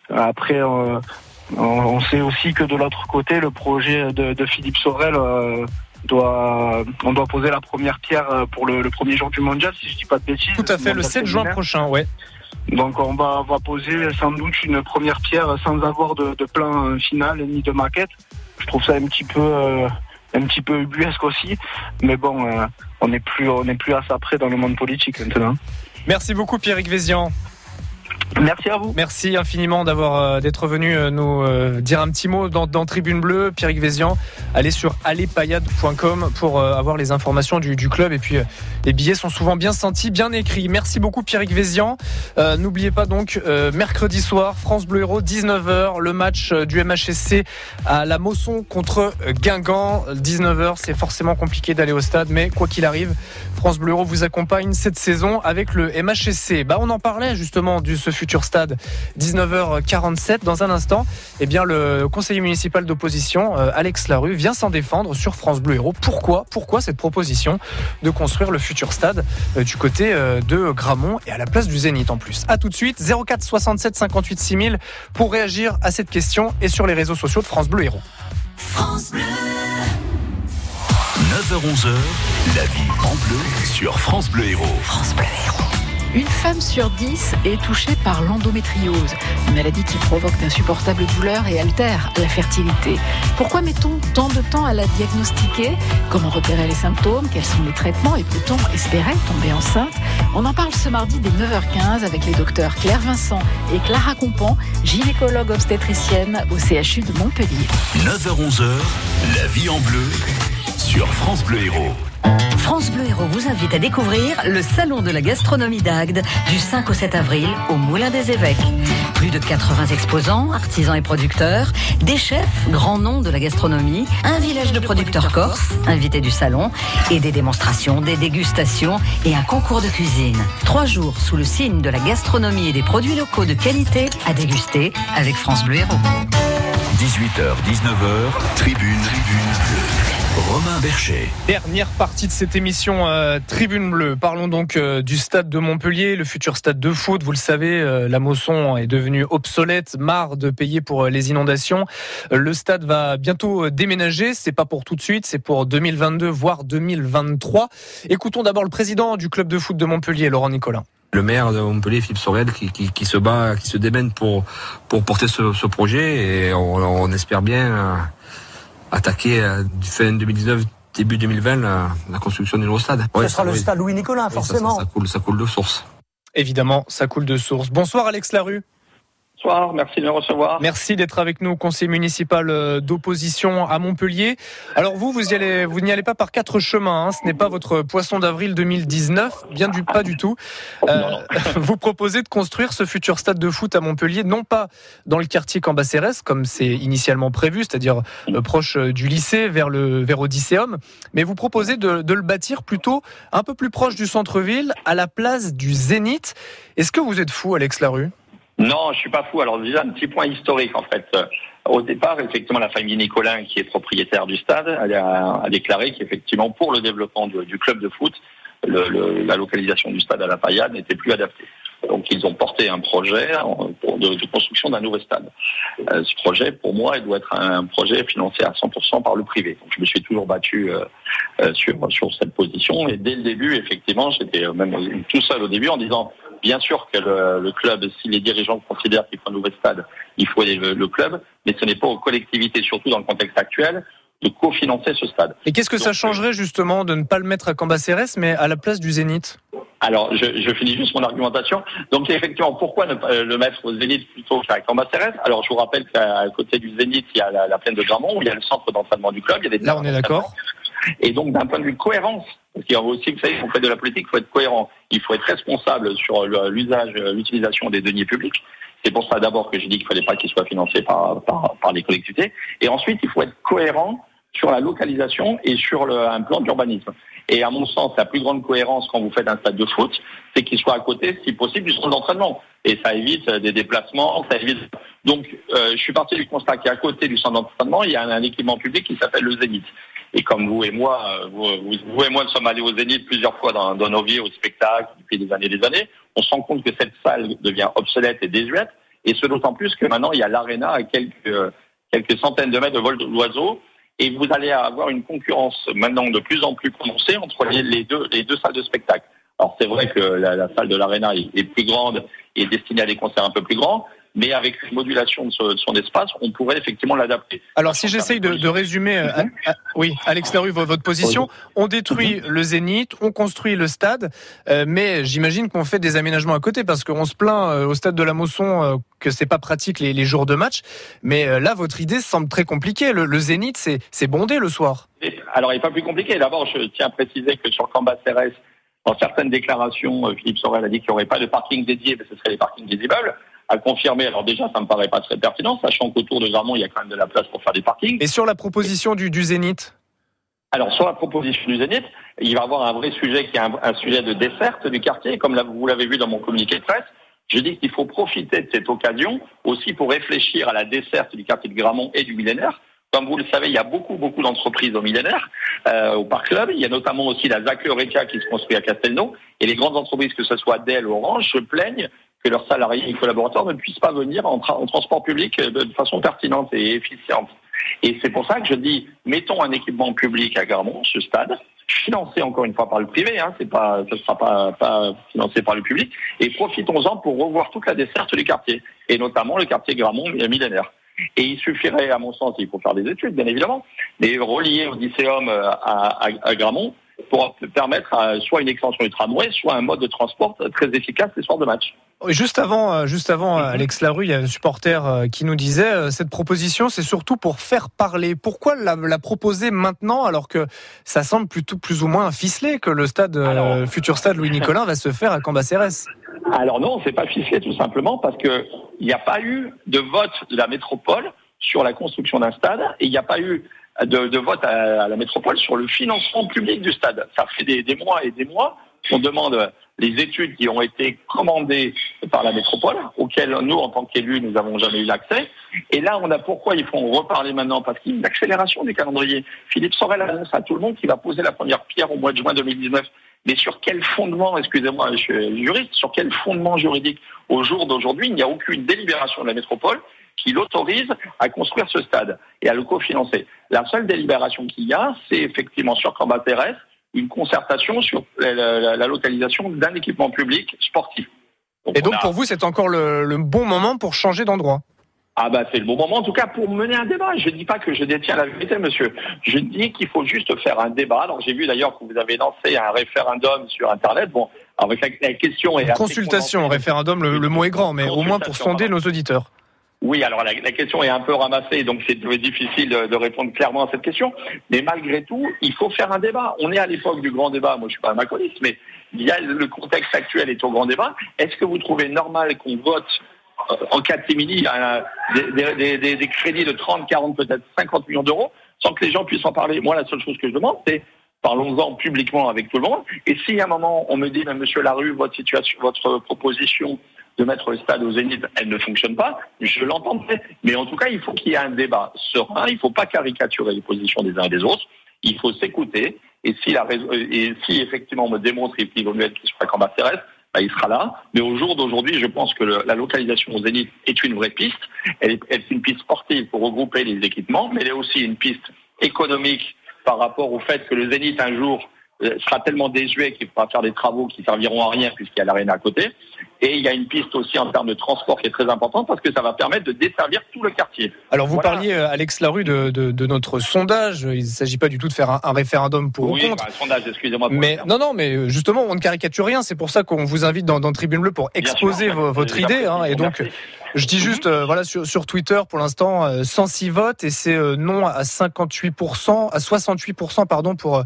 Après, euh, on, on sait aussi que de l'autre côté, le projet de, de Philippe Sorel euh, doit, on doit poser la première pierre pour le, le premier jour du mondial, si je dis pas de bêtises. Tout à fait, le Mondial 7 juin prochain, ouais. Donc on va, va poser sans doute une première pierre sans avoir de, de plan final ni de maquette. Je trouve ça un petit peu euh, un petit peu ubuesque aussi, mais bon, euh, on n'est plus on n'est plus à ça près dans le monde politique maintenant. Merci beaucoup Pierrick Vézian. Merci à vous. Merci infiniment d'avoir euh, d'être venu euh, nous euh, dire un petit mot dans, Tribune Bleue. Pierrick Vézian, allez sur allezpayade.com pour avoir les informations du, club et puis les billets sont souvent bien sentis, bien écrits. Merci beaucoup Pierrick Vézian. N'oubliez pas donc mercredi soir France Bleu Héros 19h le match du MHSC à la Mosson contre Guingamp 19h. C'est forcément compliqué d'aller au stade mais quoi qu'il arrive, France Bleu Héros vous accompagne cette saison avec le MHSC. Bah on en parlait justement du ce futur stade 19h47 dans un instant. Eh bien le conseiller municipal d'opposition euh, Alex Larue vient s'en défendre sur France Bleu Héros. Pourquoi Pourquoi cette proposition de construire le futur stade euh, du côté euh, de Gramont et à la place du Zénith en plus? À tout de suite 04 67 58 6000 pour réagir à cette question et sur les réseaux sociaux de France Bleu Héros. 9h-11h, la vie en bleu sur France Bleu Héros. Une femme sur dix est touchée par l'endométriose, une maladie qui provoque d'insupportables douleurs et altère la fertilité. Pourquoi mettons tant de temps à la diagnostiquer? Comment repérer les symptômes? Quels sont les traitements? Et peut-on espérer tomber enceinte? On en parle ce mardi dès 9h15 avec les docteurs Claire Vincent et Clara Compan, gynécologue obstétricienne au CHU de Montpellier. 9h-11h, la vie en bleu sur France Bleu Héros. France Bleu Héros vous invite à découvrir le Salon de la gastronomie d'Agde du 5 au 7 avril au Moulin des Évêques. Plus de 80 exposants, artisans et producteurs, des chefs, grands noms de la gastronomie, un village de producteurs corses, invités du salon, et des démonstrations, des dégustations et un concours de cuisine. Trois jours sous le signe de la gastronomie et des produits locaux de qualité à déguster avec France Bleu Héros. 18h, 19h, tribune, tribune. Romain Bercher. Dernière partie de cette émission euh, Tribune Bleue. Parlons donc euh, du stade de Montpellier, le futur stade de foot. Vous le savez, euh, la Mosson est devenue obsolète, marre de payer pour euh, les inondations. Le stade va bientôt euh, déménager. C'est pas pour tout de suite, c'est pour 2022 voire 2023. Écoutons d'abord le président du club de foot de Montpellier, Laurent Nicolin. le maire de Montpellier, Philippe Sorel, qui, qui, qui se bat, qui se démène pour, pour porter ce, ce projet et on, on espère bien euh, attaquer euh, du fin 2019, début 2020 la, la construction du nouveau stade. Ce Ouais, sera le oui. stade Louis-Nicolas, ça- forcément. Ça, ça coule, ça coule de source. Évidemment, ça coule de source. Bonsoir Alex Larue. Bonsoir, merci de me recevoir. Merci d'être avec nous, conseiller municipal euh, d'opposition à Montpellier. Alors vous, vous y allez, vous n'y allez pas par quatre chemins. hein. Ce n'est pas votre poisson d'avril 2019, bien du pas du tout. Euh, vous proposez de construire ce futur stade de foot à Montpellier, non pas dans le quartier Cambacérès comme c'est initialement prévu, c'est-à-dire euh, proche euh, du lycée, vers le vers Odysseum, mais vous proposez de, de le bâtir plutôt un peu plus proche du centre-ville, à la place du Zénith. Est-ce que vous êtes fou, Alex Larue? Non, je suis pas fou. Alors déjà, un petit point historique en fait. Euh, Au départ, effectivement, la famille Nicolin, qui est propriétaire du stade, elle a, a déclaré qu'effectivement, pour le développement du, du club de foot, le- le- la localisation du stade à la Paillade n'était plus adaptée. Donc ils ont porté un projet de, de construction d'un nouveau stade. Euh, ce projet, pour moi, il doit être un projet financé à 100% par le privé. Donc je me suis toujours battu euh, euh, sur, sur cette position. Et dès le début, effectivement, j'étais euh, même tout seul au début en disant, bien sûr que le, le club, si les dirigeants considèrent qu'il faut un nouveau stade, il faut aider le, le club, mais ce n'est pas aux collectivités, surtout dans le contexte actuel, de cofinancer ce stade. Et qu'est-ce que ça changerait justement de ne pas le mettre à Cambacérès, mais à la place du Zénith? Alors, je, je finis juste mon argumentation. Donc, effectivement, pourquoi ne pas le mettre au Zénith plutôt qu'à Cambacérès Alors, je vous rappelle qu'à côté du Zénith, il y a la, la plaine de Gramont, où il y a le centre d'entraînement du club. Il y a des Là, on est d'accord. Et donc, d'un point de vue cohérence, parce qu'il y a aussi, vous savez, on fait de la politique, il faut être cohérent. Il faut être responsable sur l'usage, l'utilisation des deniers publics. C'est pour ça d'abord que j'ai dit qu'il fallait pas qu'il soit financé par, par, par les collectivités. Et ensuite, il faut être cohérent sur la localisation et sur le, un plan d'urbanisme. Et à mon sens, la plus grande cohérence quand vous faites un stade de foot, c'est qu'il soit à côté, si possible, du centre d'entraînement. Et ça évite des déplacements, ça évite. Donc, euh, je suis parti du constat qu'à côté du centre d'entraînement, il y a un, un équipement public qui s'appelle le Zénith. Et comme vous et moi, euh, vous, et moi, nous sommes allés au Zénith plusieurs fois dans, nos vies, au spectacle, depuis des années et des années, on se rend compte que cette salle devient obsolète et désuète. Et ce d'autant plus que maintenant, il y a l'aréna à quelques, quelques centaines de mètres de vol d'oiseaux. Et vous allez avoir une concurrence maintenant de plus en plus prononcée entre les, deux, les deux salles de spectacle. Alors c'est vrai que la, la salle de l'aréna est, est plus grande et destinée à des concerts un peu plus grands, mais avec une modulation de, ce- de son espace, on pourrait effectivement l'adapter. Alors, si j'essaye de, de résumer, euh, à- à- oui, Alex Larue, vo- votre position, on détruit le Zénith, on construit le stade, euh, mais j'imagine qu'on fait des aménagements à côté parce qu'on se plaint euh, au stade de la Mosson euh, que c'est pas pratique les, les jours de match. Mais là, votre idée semble très compliquée. Le, le Zénith, c'est bondé le soir. Alors, il n'est pas plus compliqué. D'abord, je tiens à préciser que sur Cambacérès, dans certaines déclarations, Philippe Sorel a dit qu'il n'y aurait pas de parking dédié, mais ce serait les parkings des immeubles. À confirmer, alors déjà, ça me paraît pas très pertinent, sachant qu'autour de Gramont, il y a quand même de la place pour faire des parkings. Et sur la proposition du, du Zénith Alors, sur la proposition du Zénith, il va y avoir un vrai sujet qui est un, un sujet de desserte du quartier, comme là, vous l'avez vu dans mon communiqué de presse. Je dis qu'il faut profiter de cette occasion aussi pour réfléchir à la desserte du quartier de Gramont et du millénaire. Comme vous le savez, il y a beaucoup, beaucoup d'entreprises au millénaire, euh, au Parc Club. Il y a notamment aussi la ZAC Eureka qui se construit à Castelnau. Et les grandes entreprises, que ce soit Dell ou Orange, se plaignent que leurs salariés et collaborateurs ne puissent pas venir en, en transport public euh, de façon pertinente et efficiente. Et c'est pour ça que je dis, mettons un équipement public à Garmont, ce stade, financé encore une fois par le privé, hein, c'est pas, ce sera pas, pas financé par le public, et profitons-en pour revoir toute la desserte du quartier, et notamment le quartier Gramont millénaire. Et il suffirait, à mon sens, il faut faire des études, bien évidemment, mais relier lycéum euh, à, à, à Gramont pour permettre à, soit une extension du tramway, soit un mode de transport très efficace les soirs de match. Juste avant, euh, juste avant, euh, Alex Larue, il y a un supporter euh, qui nous disait euh, cette proposition, c'est surtout pour faire parler. Pourquoi la, la proposer maintenant alors que ça semble plutôt plus ou moins ficelé que le stade, euh, futur stade Louis Nicolin va se faire à Cambacérès Alors non, c'est pas ficelé tout simplement parce que il n'y a pas eu de vote de la métropole sur la construction d'un stade et il n'y a pas eu de, vote à, la métropole sur le financement public du stade. Ça fait des, des mois et des mois qu'on demande les études qui ont été commandées par la métropole, auxquelles nous, en tant qu'élus, nous n'avons jamais eu l'accès. Et là, on a pourquoi il faut en reparler maintenant Parce qu'il y a une accélération des calendriers. Philippe Sorel annonce à tout le monde qu'il va poser la première pierre au mois de juin 2019. Mais sur quel fondement, excusez-moi, je suis juriste, sur quel fondement juridique au jour d'aujourd'hui, il n'y a aucune délibération de la métropole qui l'autorise à construire ce stade et à le cofinancer. La seule délibération qu'il y a, c'est effectivement sur Cambacérès, une concertation sur la, la- la localisation d'un équipement public sportif. Et donc a- pour vous, c'est encore le, le bon moment pour changer d'endroit? Ah bah c'est le bon moment en tout cas pour mener un débat. Je ne dis pas que je détiens la vérité, monsieur. Je dis qu'il faut juste faire un débat. Alors j'ai vu d'ailleurs que vous avez lancé un référendum sur Internet. Bon, avec la, question est assez Consultation, référendum, le, le mot est grand, mais au moins pour sonder nos auditeurs. Oui, alors la, la question est un peu ramassée, donc c'est difficile de, de répondre clairement à cette question. Mais malgré tout, il faut faire un débat. On est à l'époque du grand débat. Moi, je suis pas un maconiste, mais il y a le contexte actuel est au grand débat. Est-ce que vous trouvez normal qu'on vote euh, en catimini euh, des, des, des- des- crédits de 30, 40, peut-être 50 millions d'euros sans que les gens puissent en parler? Moi, la seule chose que je demande, c'est parlons-en publiquement avec tout le monde. Et si à un moment on me dit, Monsieur Larue, votre situation, votre proposition de mettre le stade au Zénith, elle ne fonctionne pas, je l'entendrai. Mais en tout cas, il faut qu'il y ait un débat serein, il ne faut pas caricaturer les positions des uns et des autres, il faut s'écouter, et si, la, et si effectivement on me démontre qu'il vaut mieux être qui soit Cambacérès, bah, il sera là. Mais au jour d'aujourd'hui, je pense que la localisation au Zénith est une vraie piste. Elle est, elle est une piste sportive pour regrouper les équipements, mais elle est aussi une piste économique par rapport au fait que le Zénith un jour sera tellement désuet qu'il faudra faire des travaux qui serviront à rien puisqu'il y a l'aréna à côté. Et il y a une piste aussi en termes de transport qui est très importante parce que ça va permettre de desservir tout le quartier. Alors vous parliez, euh, Alex Larue, de, de, de, notre sondage. Il ne s'agit pas du tout de faire un, un référendum pour oui, ou contre. Bah, un sondage, excusez-moi. Mais non, non, mais euh, justement, on ne caricature rien. C'est pour ça qu'on vous invite dans, dans Tribune Bleue pour exposer sûr, votre idée. Hein, et donc. Je dis juste, euh, voilà, sur, sur Twitter, pour l'instant, euh, 106 votes et c'est euh, non à 58%, à 68%, pardon, pour euh,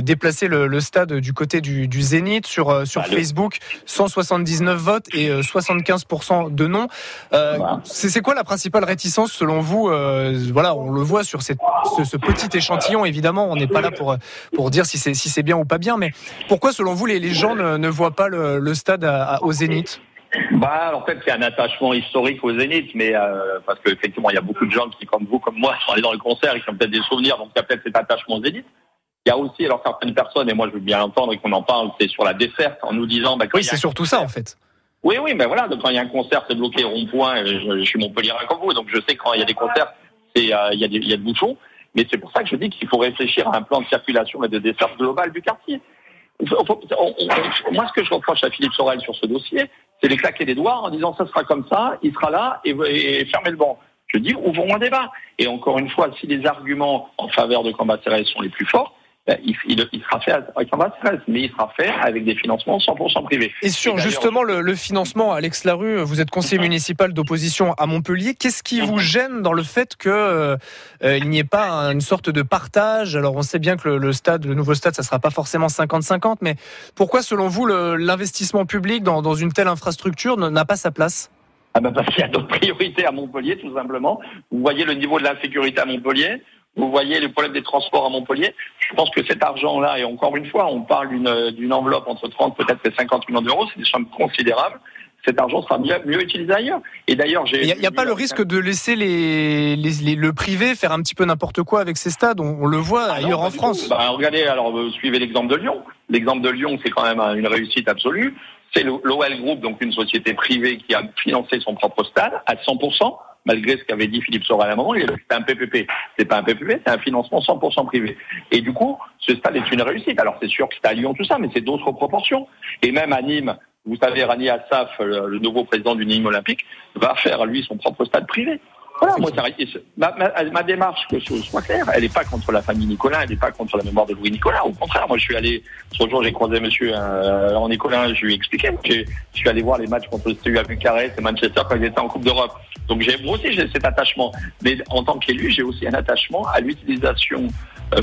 déplacer le, le stade du côté du, du Zénith. Sur, euh, sur Facebook, 179 votes et euh, 75% de non. Euh, c'est quoi la principale réticence selon vous euh, Voilà, on le voit sur cette, ce, ce petit échantillon. Évidemment, on n'est pas là pour pour dire si c'est si c'est bien ou pas bien, mais pourquoi selon vous les, les gens ne, ne voient pas le, le stade à- à- au Zénith? Bah, en fait, c'est un attachement historique au Zénith, mais euh, parce qu'effectivement, il y a beaucoup de gens qui, comme vous, comme moi, sont allés dans le concert et qui ont peut-être des souvenirs, donc il y a peut-être cet attachement au Zénith. Il y a aussi, alors certaines personnes, et moi je veux bien entendre et qu'on en parle, c'est sur la desserte, en nous disant... Bah, Oui, c'est surtout ça en fait. Oui, oui, mais voilà, donc quand il y a un concert, c'est bloqué rond-point, je, je suis Montpellier comme vous, donc je sais que quand il y a des concerts, c'est, euh, il y a des, il y a des bouchons, mais c'est pour ça que je dis qu'il faut réfléchir à un plan de circulation et de desserte global du quartier. Moi, ce que je reproche à Philippe Sorel sur ce dossier, c'est de claquer les doigts en disant ça sera comme ça, il sera là et, et fermez le banc. Je dis ouvrons un débat. Et encore une fois, si les arguments en faveur de Cambacérès sont les plus forts, ben, il, il- il sera fait mais il sera fait avec des financements 100% privés. Et sur justement le, le financement, Alex Larue, vous êtes conseiller municipal d'opposition à Montpellier. Qu'est-ce qui vous gêne dans le fait que euh, il n'y ait pas un- une sorte de partage? Alors on sait bien que le, le stade, le nouveau stade, ça sera pas forcément 50-50, mais pourquoi, selon vous, l'investissement public dans, dans une telle infrastructure n'a pas sa place? Ah ben parce qu'il y a d'autres priorités à Montpellier, tout simplement. Vous voyez le niveau de l'insécurité à Montpellier, vous voyez les problèmes des transports à Montpellier. Je pense que cet argent-là, et encore une fois, on parle d'une enveloppe entre 30 peut-être et 50 millions d'euros, c'est des sommes considérables. Cet argent sera mieux, mieux utilisé ailleurs. Et d'ailleurs, j'ai. Il n'y a, pas le risque de laisser les, les- les- le privé faire un petit peu n'importe quoi avec ces stades? On, on le voit Ah ailleurs en France. Bah, regardez, alors suivez l'exemple de Lyon. L'exemple de Lyon, c'est quand même un- une réussite absolue. C'est le- l'OL Group, donc une société privée qui a financé son propre stade à 100%, malgré ce qu'avait dit Philippe Sorel à un moment. il C'était un PPP. C'est pas un PPP, c'est un financement 100% privé. Et du coup, ce stade est une réussite. Alors c'est sûr que c'est à Lyon tout ça, mais c'est d'autres proportions. Et même à Nîmes, vous savez, Rani Assaf, le, nouveau président du Nîmes Olympique, va faire lui son propre stade privé. Voilà, moi, ça- ma, ma, ma démarche, que ce soit clair, elle n'est pas contre la famille Nicolas, elle n'est pas contre la mémoire de Louis Nicolas. Au contraire, moi, je suis allé, ce jour, j'ai croisé monsieur euh, en Nicolas, je lui ai expliqué. Je suis allé voir les matchs contre le CU à Bucarest et Manchester quand ils étaient en Coupe d'Europe. Donc, j'ai, moi aussi, j'ai cet attachement. Mais en tant qu'élu, j'ai aussi un attachement à l'utilisation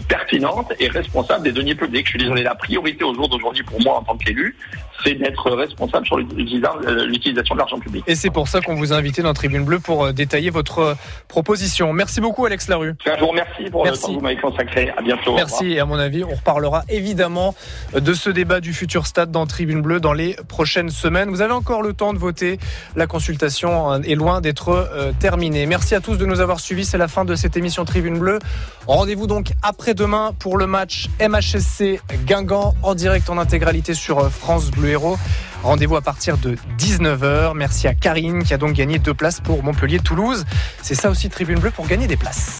pertinente et responsable des deniers publics. Je suis désolé, la priorité au jour d'aujourd'hui pour moi en tant qu'élu, c'est d'être responsable sur l'utilisa- euh, l'utilisation de l'argent public. Et c'est pour ça qu'on vous a invité dans Tribune Bleue pour euh, détailler votre euh, proposition. Merci beaucoup Alex Larue. Je vous remercie pour Merci. le temps que vous m'avez consacré. À bientôt. Merci et à mon avis, on reparlera évidemment de ce débat du futur stade dans Tribune Bleue dans les prochaines semaines. Vous avez encore le temps de voter. La consultation euh, est loin d'être euh, terminée. Merci à tous de nous avoir suivis. C'est la fin de cette émission Tribune Bleue. Rendez-vous donc après-demain pour le match MHSC Guingamp en direct en intégralité sur euh, France Bleu Héros. Rendez-vous à partir de 19h. Merci à Karine qui a donc gagné deux places pour Montpellier-Toulouse. C'est ça aussi Tribune Bleue pour gagner des places.